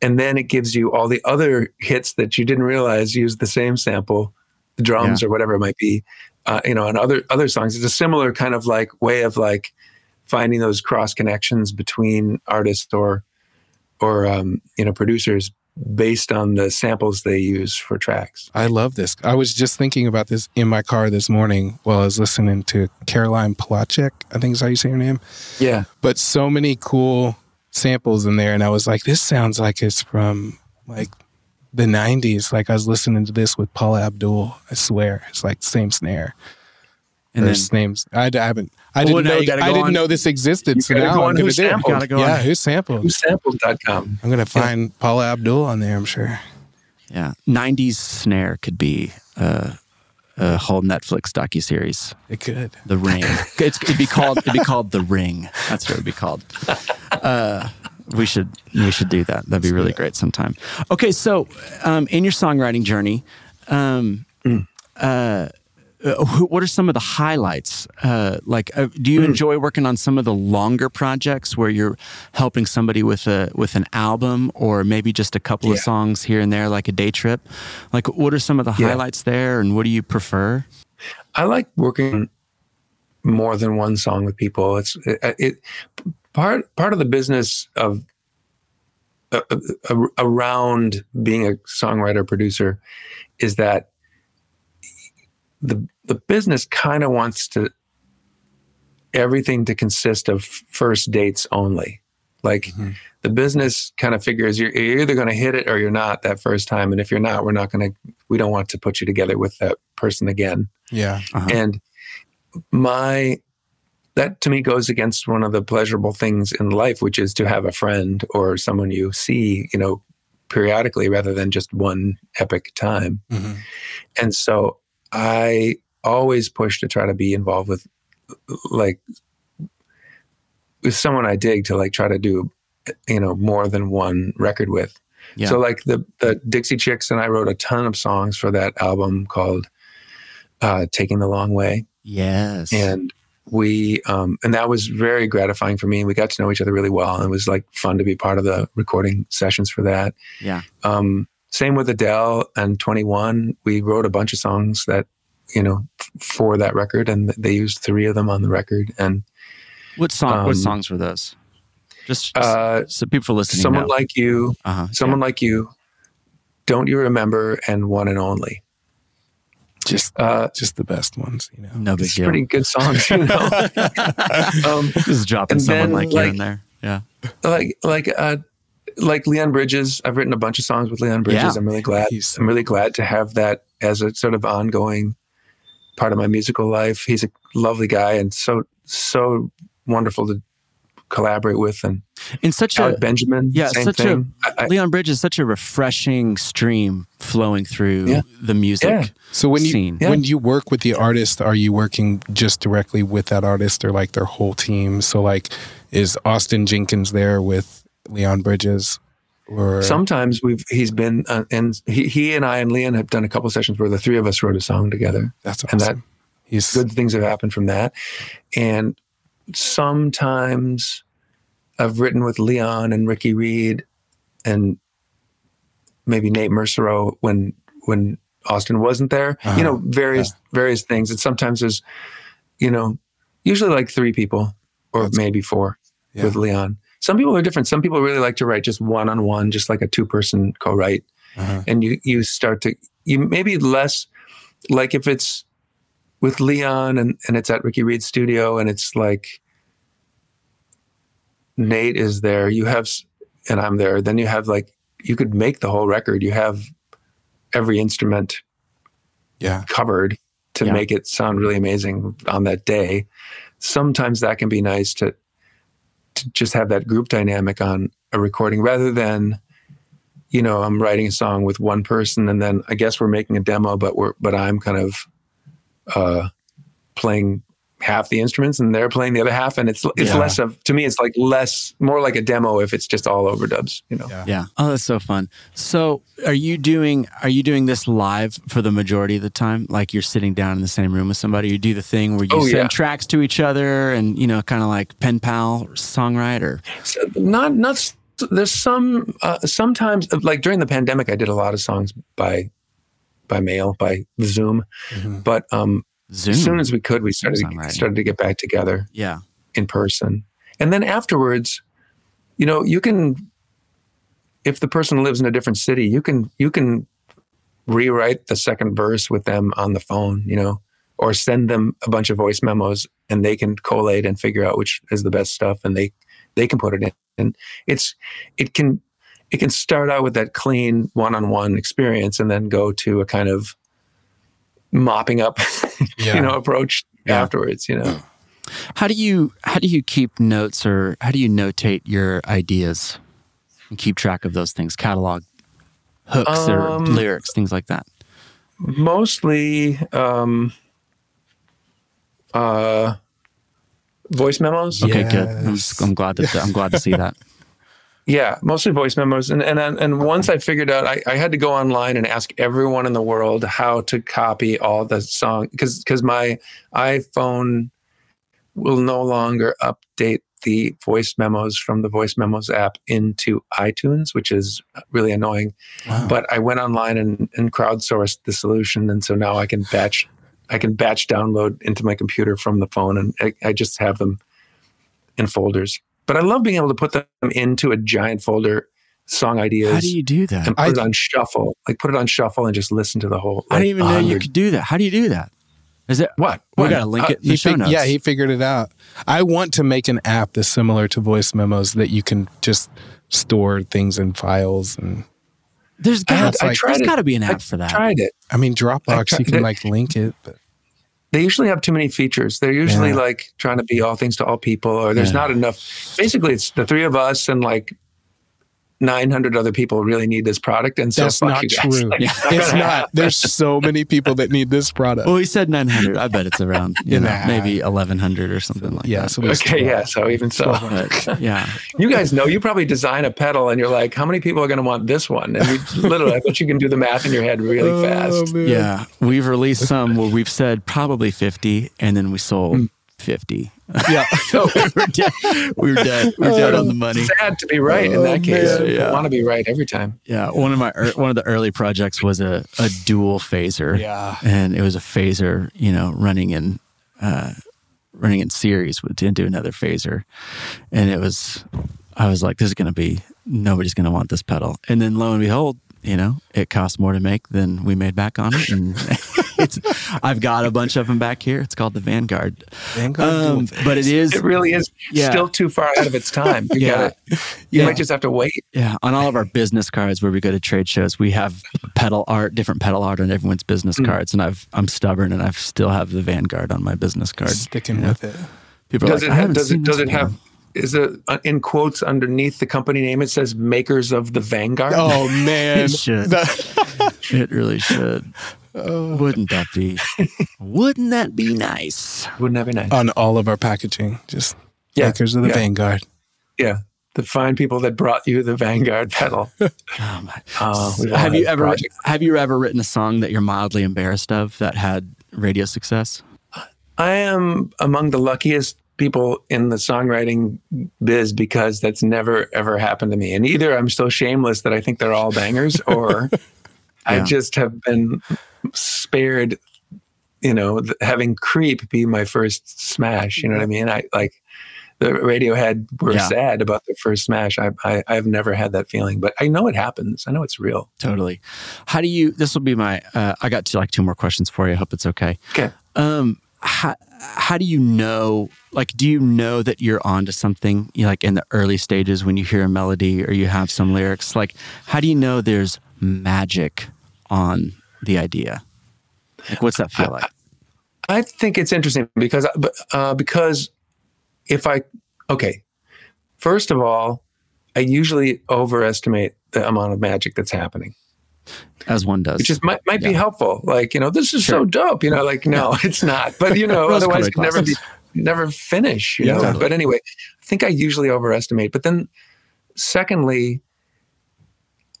And then it gives you all the other hits that you didn't realize used the same sample, the drums or whatever it might be, uh, you know, and other other songs. It's a similar kind of like way of like finding those cross connections between artists or or um, you know producers based on the samples they use for tracks. I love this. I was just thinking about this in my car this morning while I was listening to Caroline Polachek. I think is how you say her name. Yeah, But so many cool samples in there, and I was like, this sounds like it's from like the '90s. Like I was listening to this with Paula Abdul. I swear, it's like same snare. And then names. I, I haven't. I didn't know. I didn't on- know this existed. So now go I'm gonna Who do. it. Sampled. Gotta go yeah, on. WhoSampled? whosampled.com. I'm gonna find Paula Abdul on there. I'm sure. Yeah, '90s snare could be uh, a whole Netflix docu series. It could. The Ring. (laughs) It's, it'd be called. It'd be called The Ring. That's what it'd be called. Uh, we should we should do that. That'd be really great sometime. Okay, so um, in your songwriting journey, um, uh, uh, what are some of the highlights? Uh, like, uh, do you enjoy working on some of the longer projects where you're helping somebody with a with an album, or maybe just a couple of songs here and there, like a day trip? Like, what are some of the Yeah. highlights there, and what do you prefer? I like working more than one song with people. It's it, it part part of the business of uh, uh, around being a songwriter producer is that the the business kind of wants to everything to consist of first dates only. Like Mhm. the business kind of figures you're, you're either going to hit it or you're not that first time, and if you're not, we're not going to. We don't want to put you together with that person again Yeah. Uh-huh. and my that to me goes against one of the pleasurable things in life which is to have a friend or someone you see you know periodically rather than just one epic time Mhm. and so i always push to try to be involved with like with someone i dig to like try to do you know more than one record with Yeah. so like the the Dixie Chicks and I wrote a ton of songs for that album called uh, "Taking the Long Way," yes. and we um, and that was very gratifying for me. We got to know each other really well, and it was like fun to be part of the recording sessions for that. yeah. Um, same with Adele and Twenty One. We wrote a bunch of songs that you know for that record, and they used three of them on the record. And What song? what Um, songs were those? Just uh, so people listening to. someone know. like you, uh-huh. someone like you, don't you remember, and one and only. Just Uh, just the best ones, you know. no big deal. pretty good songs, you know. (laughs) um, Just dropping someone then, like, you in there. Yeah. like like uh like Leon Bridges. I've written a bunch of songs with Leon Bridges. Yeah. I'm really glad. He's- I'm really glad to have that as a sort of ongoing part of my musical life. He's a lovely guy and so so wonderful to collaborate with. And In such a Alec Benjamin, yeah, same such a- thing. I- I- Leon Bridges is such a refreshing stream flowing through Yeah. the music. Yeah. So when you Scene. Yeah. when you work with the artist, are you working just directly with that artist or like their whole team? So like is Austin Jenkins there with Leon Bridges or Sometimes we've he's been uh, and he, he and I and Leon have done a couple sessions where the three of us wrote a song together. that's and awesome. that He's good things have happened from that. And sometimes I've written with Leon and Ricky Reed and maybe Nate Mercereau when when Austin wasn't there. Uh-huh. You know, various various things. And sometimes there's, you know, usually like three people or That's- maybe four Yeah. with Leon. Some people are different. Some people really like to write just one on one, just like a two person co write uh-huh. and you you start to you maybe less like if it's with Leon and and it's at Ricky Reed's studio and it's like Nate is there you have and I'm there then you have like you could make the whole record you have every instrument yeah. covered to Yeah. make it sound really amazing on that day sometimes that can be nice to to just have that group dynamic on a recording rather than you know i'm writing a song with one person and then i guess we're making a demo but we're but i'm kind of uh playing half the instruments and they're playing the other half and it's it's Yeah. less of to me it's like less more like a demo if it's just all overdubs you know Yeah. Yeah. Oh, that's so fun. So, are you doing are you doing this live for the majority of the time? Like you're sitting down in the same room with somebody. You do the thing where you Oh, send yeah. tracks to each other, and you know, kind of like pen pal songwriter. So not not there's some uh, sometimes like during the pandemic I did a lot of songs by by mail by Zoom Mhm. but um Zoom. as soon as we could we started started to get back together yeah. in person and then afterwards you know you can if the person lives in a different city you can you can rewrite the second verse with them on the phone you know or send them a bunch of voice memos and they can collate and figure out which is the best stuff and they they can put it in and it's it can it can start out with that clean one-on-one experience and then go to a kind of mopping up (laughs) Yeah. you know approach Yeah. afterwards you know How do you how do you keep notes or how do you notate your ideas and keep track of those things? Catalog hooks or Um, lyrics, things like that. mostly um uh voice memos Okay, good. I'm, I'm glad that I'm glad to see that. (laughs) yeah mostly voice memos and and and once i figured out I, I had to go online and ask everyone in the world how to copy all the song because because my iphone will no longer update the voice memos from the voice memos app into itunes which is really annoying Wow. but I went online and, and crowdsourced the solution, and so now I can batch, I can batch download into my computer from the phone, and I, I just have them in folders. But I love being able to put them into a giant folder, song ideas, How do you do that? and put I- it on shuffle, like put it on shuffle and just listen to the whole. I like, didn't even know you could do that. How do you do that? Is it What? we What? gotta link Uh, it in the He show fig- notes? yeah, he figured it out. I want to make an app that's similar to voice memos that you can just store things in files and There's got I tried there's it. got to be an I app for that. tried it. I mean Dropbox tried you can like link it, but They usually have too many features. They're usually Yeah. like trying to be all things to all people, or there's Yeah. not enough. Basically, it's the three of us and like 900 other people really need this product, and so that's fuck not you guys. true. Like, Yeah. (laughs) It's not. There's so many people that need this product. Well, he said 900. I bet it's around, you know, maybe 1100 or something like yeah, that. so there's Okay, yeah. So even so, But, (laughs) yeah. you guys know you probably design a pedal, and you're like, how many people are going to want this one? And you (laughs) literally, I bet you can do the math in your head really Oh, fast. man. Yeah. We've released some where we've said probably 50 and then we sold hmm. 50. Yeah. (laughs) we were dead. We were dead. We were dead on the money. Sad to be right in Oh, that case. man. You Yeah. want to be right every time. Yeah, one of my ear- one of the early projects was a, a dual phaser. Yeah. and it was a phaser, you know, running in uh, running in series with into another phaser, and it was I was like, this is going to be nobody's going to want this pedal, and then lo and behold, you know, it costs more to make than we made back on it, and (laughs) it's I've got a bunch of them back here. It's called the Vanguard, Vanguard um, but it is It really is Yeah. still too far out of its time. You Yeah. gotta, you Yeah. might just have to wait. Yeah, on all of our business cards where we go to trade shows, we have pedal art, different pedal art on everyone's business cards, and I've I'm stubborn and I still have the Vanguard on my business card. Sticking Yeah. with it. People Does like, it have, does it does it have one." Is it uh, in quotes underneath the company name it says makers of the Vanguard? Oh man. It should. It really should. Wouldn't that be? Wouldn't that be nice? Wouldn't that be nice? On all of our packaging. Just Yeah, makers of the yeah. Vanguard. yeah. The fine people that brought you the Vanguard pedal. (laughs) Oh my. Uh, we've you ever projects. have you ever written a song that you're mildly embarrassed of that had radio success? I am among the luckiest people in the songwriting biz because that's never ever happened to me. And either I'm so shameless that I think they're all bangers, (laughs) or I just have been spared. You know, having "Creep" be my first smash. You know what I mean? I like the Radiohead were Yeah. sad about their first smash. I, I I've never had that feeling, but I know it happens. I know it's real. Totally. How do you? This will be my. Uh, I got two, like two more questions for you. I hope it's okay. Okay. Um, how, how do you know? Like, do you know that you're onto something? You know, like in the early stages when you hear a melody or you have some lyrics. Like, how do you know there's magic on the idea? Like, what's that feel like? I think it's interesting because uh, because if I okay, first of all, I usually overestimate the amount of magic that's happening, As one does. which is might, might be helpful. Like you know, this is so dope. You know, like no, it's not. But you (laughs) know, otherwise never be never finish. You Yeah. know. Totally. But anyway, I think I usually overestimate. But then, secondly,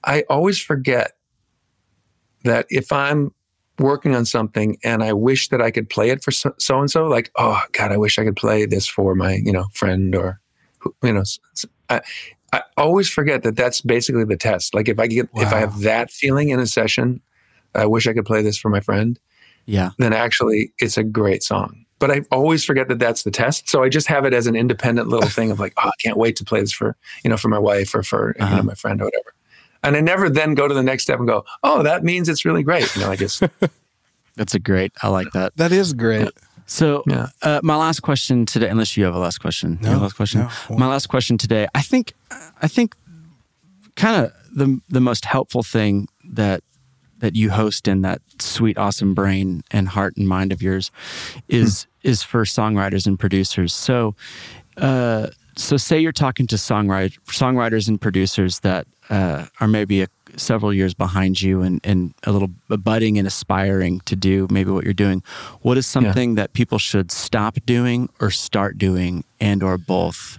I always forget that if I'm working on something and I wish that I could play it for so and so, like, oh God, I wish I could play this for my, you know, friend or, you know, I, I always forget that that's basically the test. Like if I get, if I have that feeling in a session, I wish I could play this for my friend, yeah. then actually it's a great song. But I always forget that that's the test. So I just have it as an independent little thing of like, oh, I can't wait to play this for, you know, for my wife or for, you Uh-huh. know, my friend or whatever. And I never then go to the next step and go, oh, that means it's really great. You know, I just, (laughs) That's a great. I like that. That is great. So, Yeah. uh, my last question today, unless you have a last question, a last question. no. My last question today, I think, I think, kind of the the most helpful thing that that you host in that sweet, awesome brain and heart and mind of yours is is for songwriters and producers. So, uh, so say you're talking to songwriter, songwriters and producers that uh, are maybe a, several years behind you and, and a little budding and aspiring to do maybe what you're doing. What is something that people should stop doing or start doing, and or both,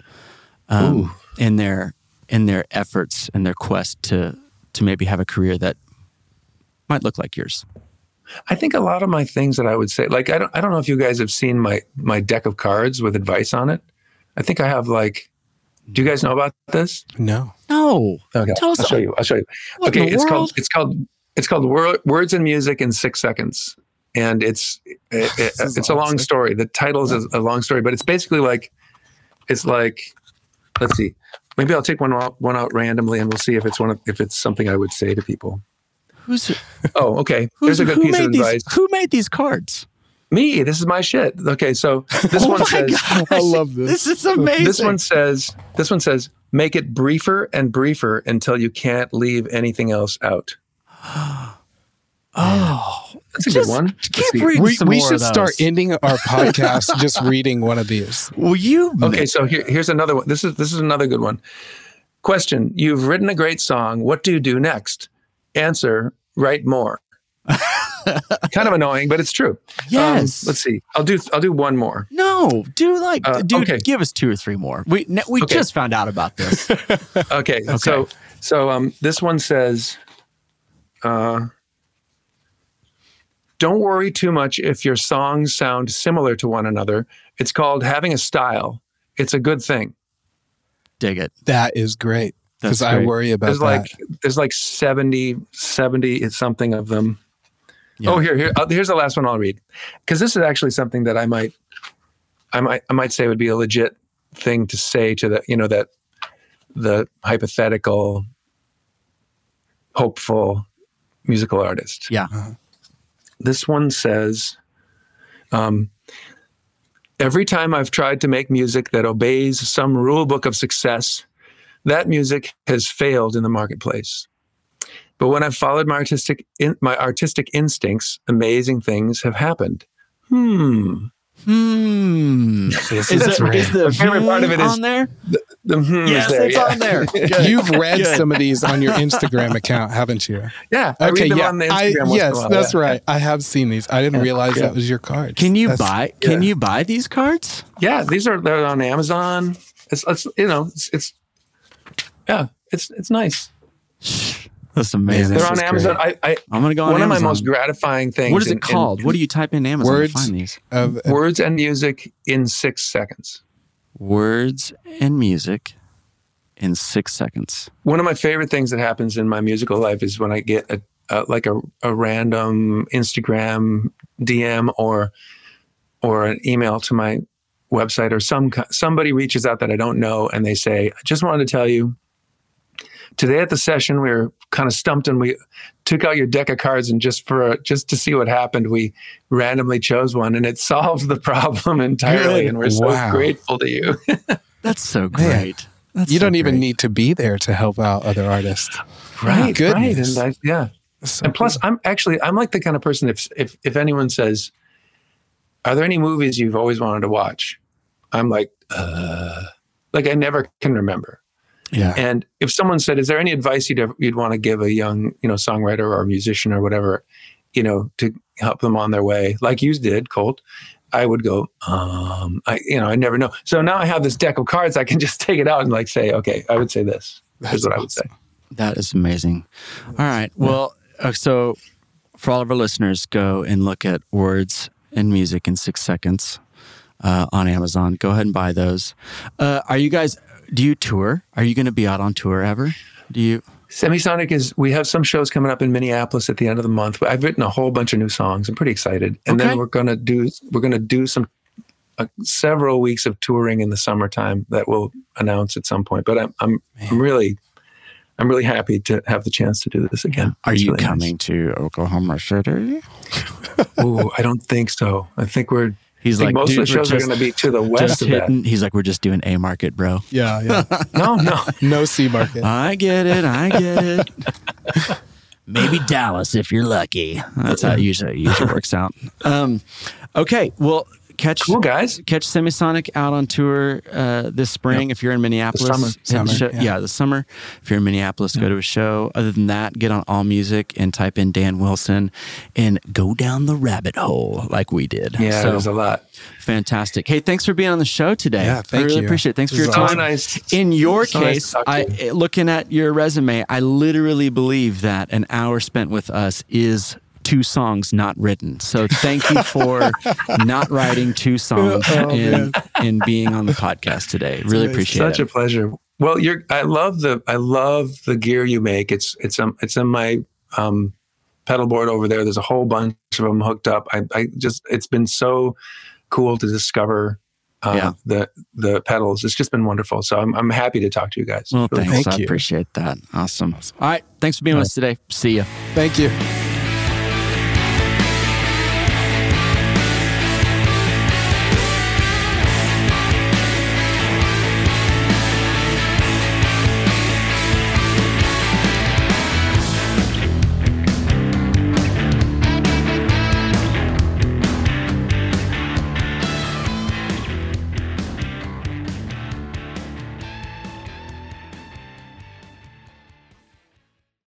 um, in their in their efforts and their quest to to maybe have a career that might look like yours? I think a lot of my things that I would say, like I don't, I don't know if you guys have seen my my deck of cards with advice on it. I think I have like, do you guys know about this? No. No. Okay, Tell us I'll show you. I'll show you. What okay, it's world? called it's called it's called Wor- Words and Music in Six Seconds, and it's (sighs) it, it, This is it's a long story. The title is a, a long story, but it's basically like it's like let's see. Maybe I'll take one out, one out randomly, and we'll see if it's one of, if it's something I would say to people. Who's, Oh, okay. (laughs) who's There's a good who piece of made these? advice. Who made these cards? Me, this is my shit. Okay, so this (laughs) oh one my says gosh, I love this. This is amazing. this one says this one says make it briefer and briefer until you can't leave anything else out. (gasps) Oh, That's a Just good one. Let's keep see. reading We, some we more should of start ending our (laughs) podcast just reading one of these. Will you? Okay, so here, here's another one. This is this is another good one. Question: You've written a great song. What do you do next? Answer: Write more. (laughs) kind of annoying, but it's true. Um, Yes. let's see. I'll do I'll do one more. No, do like, Uh, dude, okay. give us two or three more. We we Okay. just found out about this. (laughs) Okay. okay. So so um this one says uh don't worry too much if your songs sound similar to one another. It's called having a style. It's a good thing. Dig it. That is great because I worry about There's that. like there's like 70 70 something of them. Yeah. Oh, here here uh, here's the last one I'll read. Cuz this is actually something that I might I might I might say would be a legit thing to say to the, you know, that the hypothetical hopeful musical artist. Yeah. This one says, um, every time I've tried to make music that obeys some rule book of success, that music has failed in the marketplace. But when I've followed my artistic in, my artistic instincts, amazing things have happened. Hmm. Hmm. (laughs) This Is, is the, great. is the My favorite part of it hmm is- on there? The hmm is Yes, there, it's yeah. on there. (laughs) Good. You've read Good. some of these on your (laughs) Instagram account, haven't you? Yeah. I Okay, read them yeah. on the I, Instagram once yes, that's yeah. right. I have seen these. I didn't realize Yeah. that was your card. Can you That's- buy? Can yeah. you buy these cards? Yeah, these are they're on Amazon. It's, it's you know it's, it's yeah it's it's nice. That's amazing. They're on Amazon. I, I I'm gonna go on one Amazon. of my most gratifying things. what is in- it called? in- what do you type in Amazon Words. to find these? Of, words and music in six seconds. Words and music in six seconds. One of my favorite things that happens in my musical life is when I get a, a like a, a random Instagram DM or or an email to my website or some co- somebody reaches out that I don't know and they say, "I just wanted to tell you today at the session we were kind of stumped and we took out your deck of cards and just for just to see what happened we randomly chose one and it (laughs) solved the problem entirely Good. and we're so Wow. grateful to you." (laughs) That's so great. That's you so don't even need to be there to help out other artists. right, right. goodness. And I, yeah. So And plus, I'm actually I'm like the kind of person if if if anyone says, "Are there any movies you've always wanted to watch?" I'm like, uh, like I never can remember. Yeah. And if someone said, "Is there any advice you'd ever, you'd want to give a young you know songwriter or musician or whatever, you know, to help them on their way, like you did, Colt?" I would go, um, I you know I never know. So now I have this deck of cards. I can just (laughs) take it out and like say, okay, I would say this. Here's That's what I would say. That is amazing. All right. Well, uh, so for all of our listeners, go and look at Words and Music in Six Seconds uh, on Amazon. Go ahead and buy those. Uh, are you guys, do you tour? Are you going to be out on tour ever? Do you? Semisonic is we have some shows coming up in Minneapolis at the end of the month. I've written a whole bunch of new songs. I'm pretty excited. And Okay. then we're gonna do we're gonna do some uh, several weeks of touring in the summertime that we'll announce at some point. But I'm I'm, I'm really I'm really happy to have the chance to do this again. Are It's you really nice. coming to Oklahoma City? (laughs) Ooh, I don't think so. I think we're He's like, most of the shows just, are going to be to the west just of that. He's like, we're just doing A market, bro. yeah, yeah. (laughs) No, no. No C market. I get it. I get it. (laughs) Maybe Dallas if you're lucky. That's how it usually, usually works out. Um, okay. Well, catch Cool guys. catch Semisonic out on tour uh, this spring if you're in Minneapolis. summer. The Summer, show- yeah. yeah. the summer. If you're in Minneapolis, go to a show. Other than that, get on AllMusic and type in Dan Wilson and go down the rabbit hole like we did. Yeah, so there's a lot. fantastic. Hey, thanks for being on the show today. Yeah, thank I really you. appreciate it. Thanks for your time. So nice. In your So nice case, talk I looking at your resume, I literally believe that an hour spent with us is two songs not written. So thank you for not writing two (laughs) songs Oh, and, and being on the podcast today. Really amazing. appreciate Such it. Such a pleasure. Well, you're. I love the. I love the gear you make. It's. It's. Um. It's in my um, pedal board over there. There's a whole bunch of them hooked up. I. I just. It's been so cool to discover. Uh, Yeah. The the pedals. It's just been wonderful. So I'm. I'm happy to talk to you guys. well, Really thanks. Thank I you. appreciate that. Awesome. All right. Thanks for being with us today. See ya. Thank you.